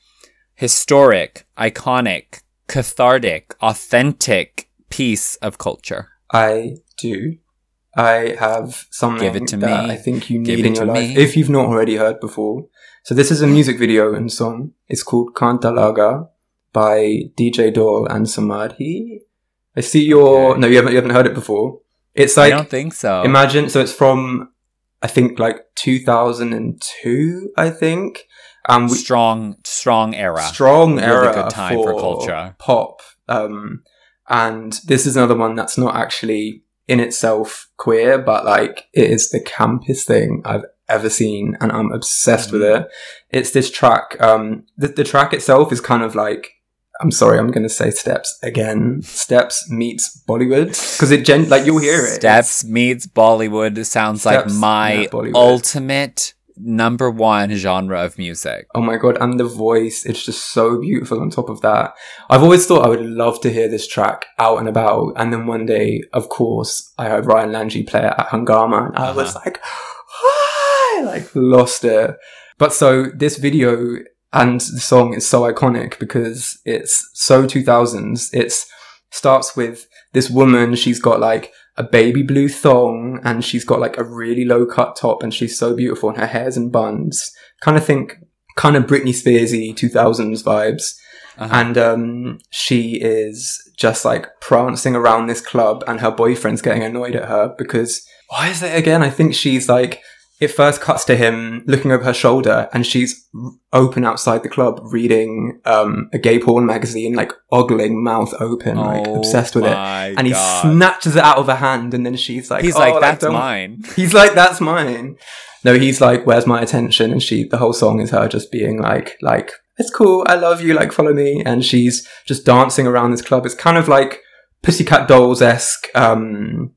historic, iconic, cathartic, authentic piece of culture. I do. I have something Give it to that me. I think you Give need it in your life me. if you've not already heard before. So this is a music video and song. It's called Kaanta Laga by DJ Doll and Samadhi. I see your Okay. no, you haven't you haven't heard it before. It's like I don't think so. imagine so it's from I think like 2002. I think. Um, we, strong, strong era. strong Really era good time for culture. pop um and this is another one that's not actually in itself queer but like it is the campest thing i've ever seen and i'm obsessed with Mm-hmm. it. It's this track um the, the track itself is kind of like i'm sorry i'm gonna say steps again. Steps meets bollywood. Because it gen like you'll hear it. Steps meets Bollywood. Sounds like my ultimate number one genre of music. Oh my god, and the voice, it's just so beautiful on top of that. I've always thought I would love to hear this track out and about, and then one day, of course, I heard Ryan Lanji play it at Hungama, and I was like, "Ah!" I like lost it. But so this video and the song is so iconic because it's so 2000s. It's starts with this woman, she's got like a baby blue thong and she's got like a really low cut top and she's so beautiful and her hair's in buns. Kind of think, kind of Britney Spearsy 2000s vibes. Uh-huh. And um, she is just like prancing around this club and her boyfriend's getting annoyed at her because why is it again? I think she's like, it first cuts to him looking over her shoulder and she's open outside the club reading um, a gay porn magazine, like ogling mouth open, like Oh obsessed with it. And he God. snatches it out of her hand and then she's like, He's "Oh, like, that's don't-" mine. He's like, that's mine. No, he's like, where's my attention? And she, the whole song is her just being like, like, it's cool. I love you. Like, follow me. And she's just dancing around this club. It's kind of like Pussycat Dolls esque, um,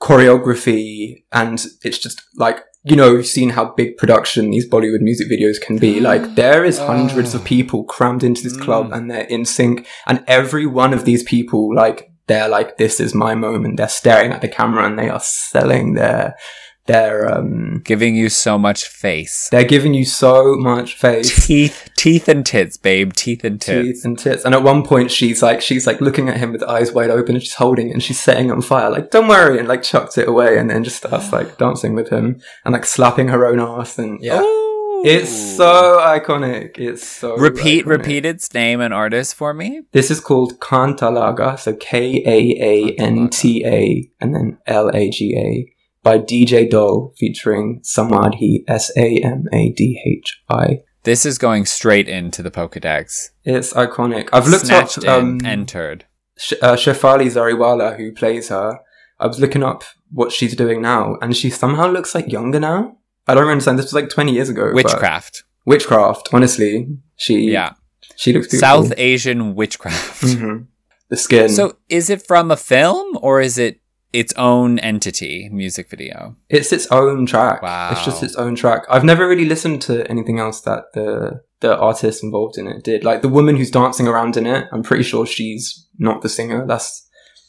choreography. And it's just like you know, you've seen how big production these Bollywood music videos can be. Like there is hundreds of people crammed into this club Mm. and they're in sync and every one of these people, like, they're like, this is my moment. They're staring at the camera and they are selling their, their, um, Giving you so much face. they're giving you so much face. Teeth, teeth and tits, babe. Teeth and tits. teeth and tits. And at one point, she's like, she's like looking at him with eyes wide open, and she's holding it, and she's setting it on fire. Like, don't worry, and like chucks it away, and then just starts like dancing with him and like slapping her own ass. And yeah, Ooh. it's so iconic. It's so Repeat, iconic. repeat its name and artist for me. This is called Kaanta Laga, so K A A N T A, and then L A G A. By DJ Doll featuring Samadhi S A M A D H I. This is going straight into the Pokedex. It's iconic. I've looked Snatched up in, um, entered. Sh- uh, Shefali Jariwala, who plays her, I was looking up what she's doing now, and she somehow looks like younger now. I don't understand. This was like 20 years ago. Witchcraft. Witchcraft, honestly. She, Yeah. she looks beautiful. South Asian witchcraft. Mhm. The skin. So is it from a film or is it its own entity music video? it's its own track. Wow. It's just its own track. I've never really listened to anything else that the the artist involved in it did. Like the woman who's dancing around in it, I'm pretty sure she's not the singer. That's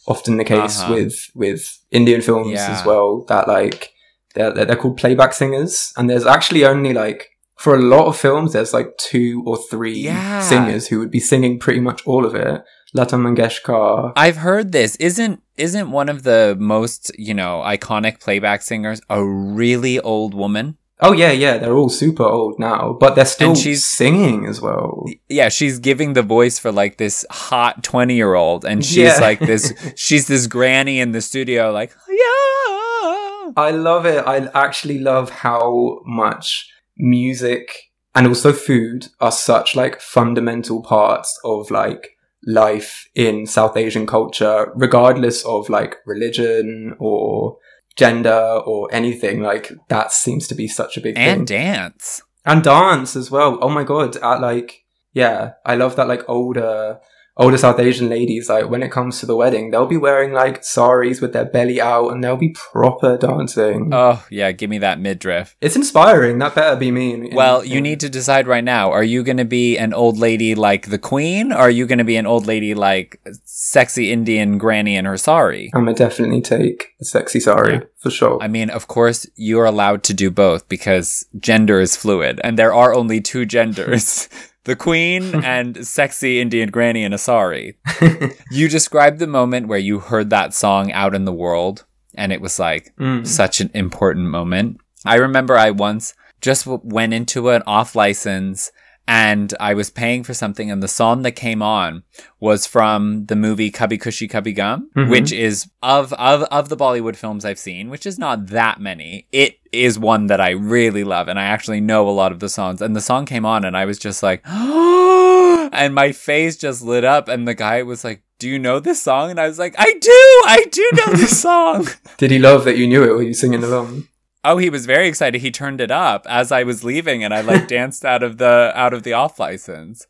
often the case Uh-huh. with with Indian films Yeah. as well. That like they're they're called playback singers, and there's actually only like for a lot of films there's like two or three Yeah. singers who would be singing pretty much all of it. Lata Mangeshkar. I've heard this. Isn't isn't one of the most, you know, iconic playback singers a really old woman? Oh yeah, yeah, they're all super old now, but they're still And she's- singing as well. Yeah, she's giving the voice for like this hot 20-year-old and she's Yeah. like this she's this granny in the studio like, "Yeah." I love it. I actually love how much music and also food are such like fundamental parts of like life in South Asian culture, regardless of like religion or gender or anything. Like that seems to be such a big And thing. dance. and dance as well. Oh my god! At like, yeah, I love that. Like older, older South Asian ladies, like when it comes to the wedding, they'll be wearing like saris with their belly out, and they'll be proper dancing. Oh, yeah, give me that midriff. it's inspiring. That better be me. in- Well, you need to decide right now. Are you going to be an old lady like the queen? Or are you going to be an old lady like sexy Indian granny in her sari? I'm gonna definitely take a sexy sari Yeah. for sure. I mean, of course, you're allowed to do both because gender is fluid and there are only two genders. The queen and sexy Indian granny in a sari. You described the moment where you heard that song out in the world and it was like Mm. such an important moment. I remember I once just went into an off license and I was paying for something and the song that came on was from the movie Kabhi Khushi Kabhie Gham, Mhm. which is of, of, of the Bollywood films I've seen, which is not that many. It is one that I really love and I actually know a lot of the songs and the song came on and I was just like, and my face just lit up and the guy was like, do you know this song? And I was like, I do, I do know this song. Did he love that you knew it? Were you singing along? Oh, he was very excited. He turned it up as I was leaving and I like danced out of the out of the off license.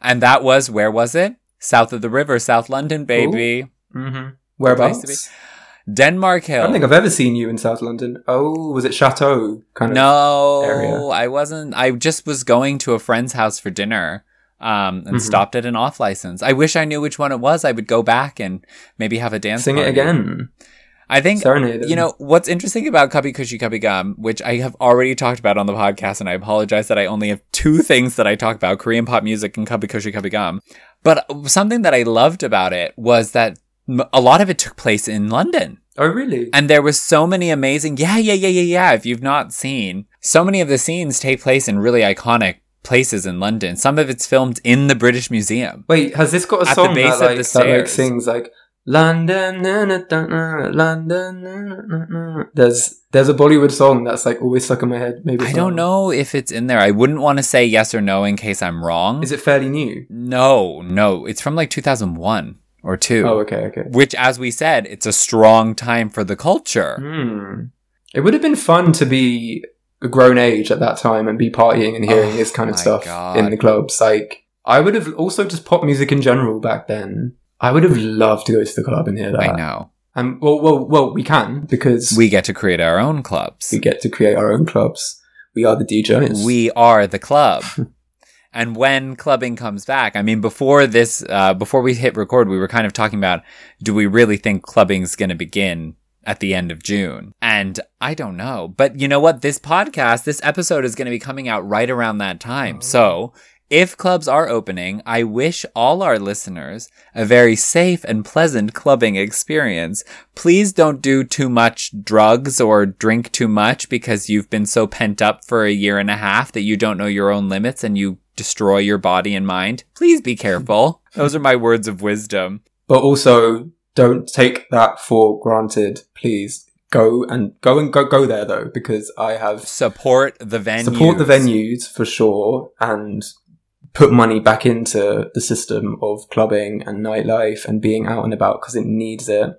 And that was where was it? South of the river, South London, baby. Mm-hmm. Whereabouts? Denmark I don't think I've ever seen you in South London. Oh, was it Chateau kind of? no, area. I wasn't. I just was going to a friend's house for dinner. Um, and Mhm. stopped at an off license. I wish I knew which one it was. I would go back and maybe have a dance. Sing it again. I think Serenade. You know, what's interesting about Kabhi Khushi Kabhie Gham, which I have already talked about on the podcast, and I apologize that I only have two things that I talk about Korean pop music and Kabhi Khushi Kabhie Gham. But something that I loved about it was that a lot of it took place in London. Oh, really? And there was so many amazing, yeah, yeah, yeah, yeah, yeah. If you've not seen, so many of the scenes take place in really iconic places in London. Some of it's filmed in the British Museum. Wait, has this got a song that of like, the that like sings like London, na, na, na, London? There's there's a Bollywood song that's like always stuck in my head. Maybe I don't know if it's in there. I wouldn't want to say yes or no in case I'm wrong. Is it fairly new? No, no, it's from like 2001 or 2. Oh, okay, okay. Which as we said, it's a strong time for the culture. Hmm. It would have been fun to be a grown age at that time and be partying and hearing Oh, this kind of stuff God. in the clubs. Like, I would have also just pop music in general back then. I would have loved to go to the club and hear that. I know. Um, well, well, well, we can because We get to create our own clubs. we get to create our own clubs. We are the DJs. We are the club. and when clubbing comes back, I mean, before this, uh, before we hit record, we were kind of talking about, do we really think clubbing's going to begin at the end of June? And I don't know. But you know what? This podcast, this episode is going to be coming out right around that time. So if clubs are opening, I wish all our listeners a very safe and pleasant clubbing experience. Please don't do too much drugs or drink too much because you've been so pent up for a year and a half that you don't know your own limits and you destroy your body and mind. Please be careful. Those are my words of wisdom. but also don't take that for granted. Please go and go and go go there though because I have Support the venue. support the venues for sure and put money back into the system of clubbing and nightlife and being out and about because it needs it.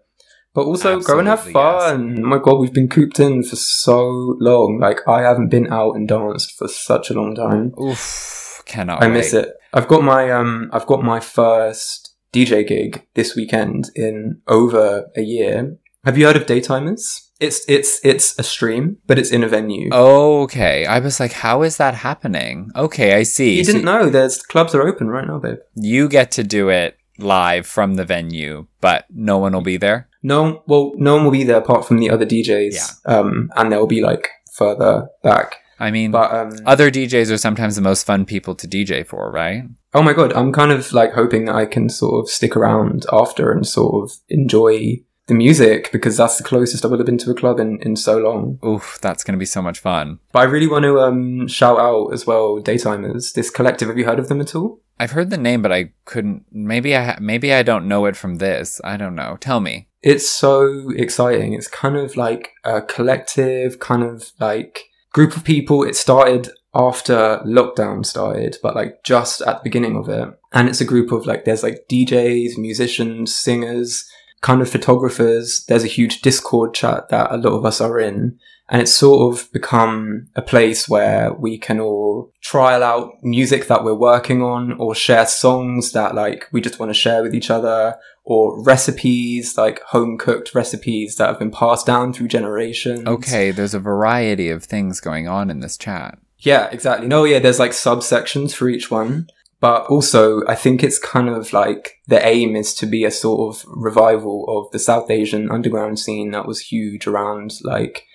But also go and have Absolutely, yes. fun. My God, we've been cooped in for so long. Like I haven't been out and danced for such a long time. Oof, cannot I miss wait. it. I've got my um I've got my first DJ gig this weekend in over a year. Have you heard of Daytimers? It's it's it's a stream, but it's in a venue. Okay, I was like, how is that happening? Okay, I see. you didn't know there's clubs are open right now, babe. you get to do it live from the venue, but no one will be there. No, well, no one will be there apart from the other DJs. Yeah. Um, and they'll be like further back. I mean, But um, other DJs are sometimes the most fun people to DJ for, right? oh my god, I'm kind of like hoping that I can sort of stick around after and sort of enjoy the music because that's the closest I would have been to a club in, in so long. Oof, that's going to be so much fun. But I really want to um, shout out as well, Daytimers. This collective, have you heard of them at all? I've heard the name, but I couldn't. Maybe I ha- maybe I don't know it from this. I don't know. Tell me. It's so exciting. It's kind of like a collective, kind of like group of people. It started after lockdown started, but like just at the beginning of it. And it's a group of like, there's like DJs, musicians, singers, kind of photographers. There's a huge Discord chat that a lot of us are in. And it's sort of become a place where we can all trial out music that we're working on or share songs that like we just want to share with each other or recipes, like home cooked recipes that have been passed down through generations. Okay, there's a variety of things going on in this chat. Yeah, exactly. No, yeah, there's like subsections for each one. But also, I think it's kind of like the aim is to be a sort of revival of the South Asian underground scene that was huge around like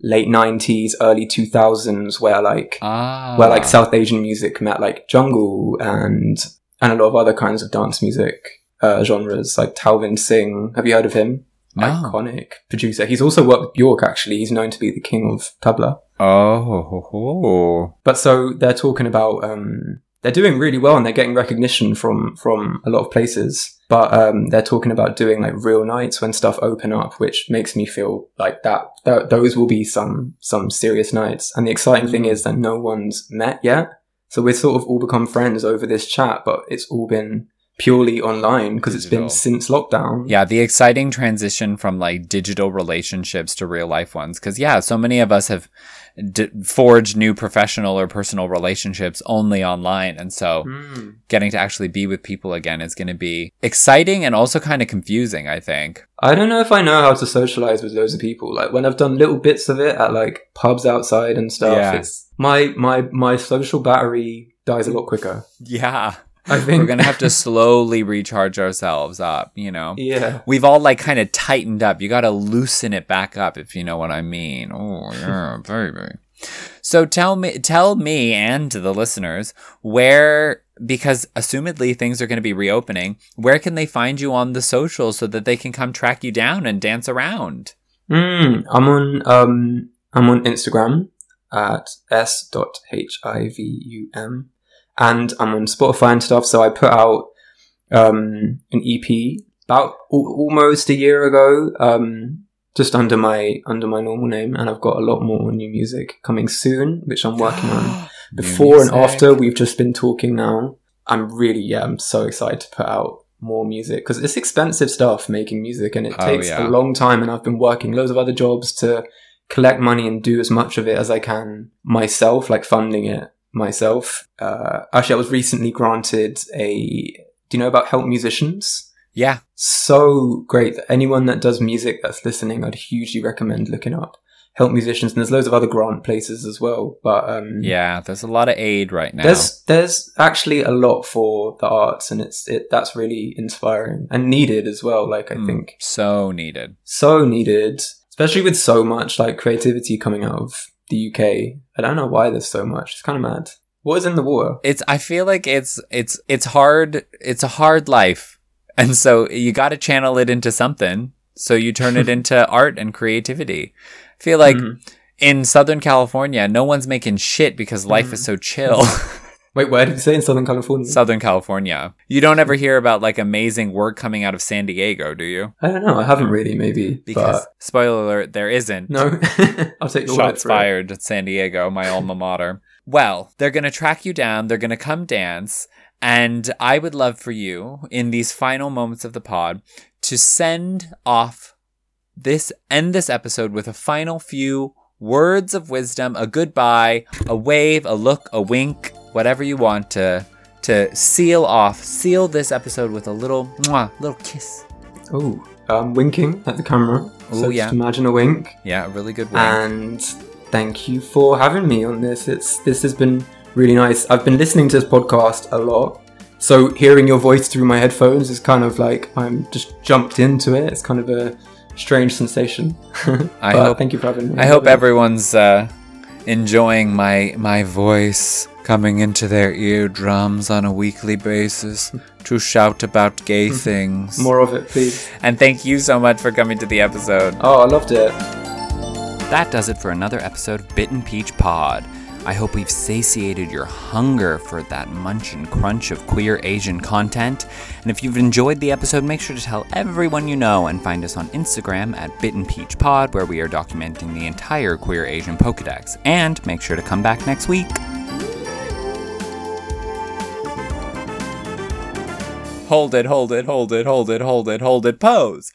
late 90s, early 2000s, where like, Ah, where like South Asian music met like jungle and, and a lot of other kinds of dance music uh, genres like Talvin Singh. Have you heard of him? No. Iconic producer. He's also worked with Bjork actually. He's known to be the king of tabla. Oh. But so they're talking about um, they're doing really well and they're getting recognition from from a lot of places. But um, they're talking about doing like real nights when stuff open up, which makes me feel like that, th- those will be some some serious nights. And the exciting thing is that no one's met yet, so we've sort of all become friends over this chat, but it's all been purely online because it's been since lockdown. Yeah, the exciting transition from like digital relationships to real life ones. Cause yeah, so many of us have d- forged new professional or personal relationships only online. And so Hmm. getting to actually be with people again is going to be exciting and also kind of confusing, I think. I don't know if I know how to socialize with loads of people. Like when I've done little bits of it at like pubs outside and stuff, Yeah. it's my my my social battery dies a lot quicker. Yeah. I think We're going to have to slowly recharge ourselves up, you know? yeah. We've all like kind of tightened up. You got to loosen it back up if you know what I mean. Oh, yeah, baby. So tell me, tell me and to the listeners where, because assumedly things are going to be reopening, where can they find you on the socials so that they can come track you down and dance around? Mm, I'm on um I'm on Instagram at s.hivum and I'm on Spotify and stuff. So I put out um an EP about al- almost a year ago, um just under my under my normal name, and I've got a lot more new music coming soon, which I'm working on. Before and after, we've just been talking now. I'm really yeah, I'm so excited to put out more music because it's expensive stuff making music and it Oh, takes yeah. a long time and I've been working loads of other jobs to collect money and do as much of it as I can myself, like funding it myself. Uh, actually, I was recently granted a. Do you know about Help Musicians? Yeah. So great that anyone that does music that's listening, I'd hugely recommend looking up. Help musicians, and there's loads of other grant places as well. But um, Yeah. There's a lot of aid right now. there's there's actually a lot for the arts, and it's it that's really inspiring and needed as well. Like I Mm, think so needed. so needed, especially with so much like creativity coming out of the UK. I don't know why there's so much. It's kind of mad. What is in the water? It's I feel like it's it's it's hard it's a hard life. And so you got to channel it into something. So you turn it into art and creativity. I feel like Mhm. in Southern California, no one's making shit because life Mm. is so chill. Wait, where did you say in Southern California? Southern California. You don't ever hear about like amazing work coming out of San Diego, do you? I don't know. I haven't really, maybe. Because but spoiler alert, there isn't. no, I'll take your Shots fired at San Diego, my alma mater. Well, they're going to track you down. They're going to come dance. And I would love for you, in these final moments of the pod, to send off this, end this episode with a final few words of wisdom, a goodbye, a wave, a look, a wink, whatever you want to, to seal off, seal this episode with a little, mwah, little kiss. Oh, um, winking at the camera. Oh so yeah. just imagine a wink. Yeah, a really good wink. And thank you for having me on this. It's this has been really nice. I've been listening to this podcast a lot. So hearing your voice through my headphones is kind of like I'm just jumped into it. It's kind of a strange sensation. I hope- thank you for having me. I hope everyone's uh, enjoying my my voice coming into their eardrums on a weekly basis to shout about gay mm-hmm. things. more of it, please. And thank you so much for coming to the episode. Oh, I loved it. That does it for another episode of Bitten Peach Pod. I hope we've satiated your hunger for that munch and crunch of queer Asian content. And if you've enjoyed the episode, make sure to tell everyone you know and find us on Instagram at Bitten Peach Pod, where we are documenting the entire queer Asian Pokedex. And make sure to come back next week. Hold it, hold it, hold it, hold it, hold it, hold it, pose.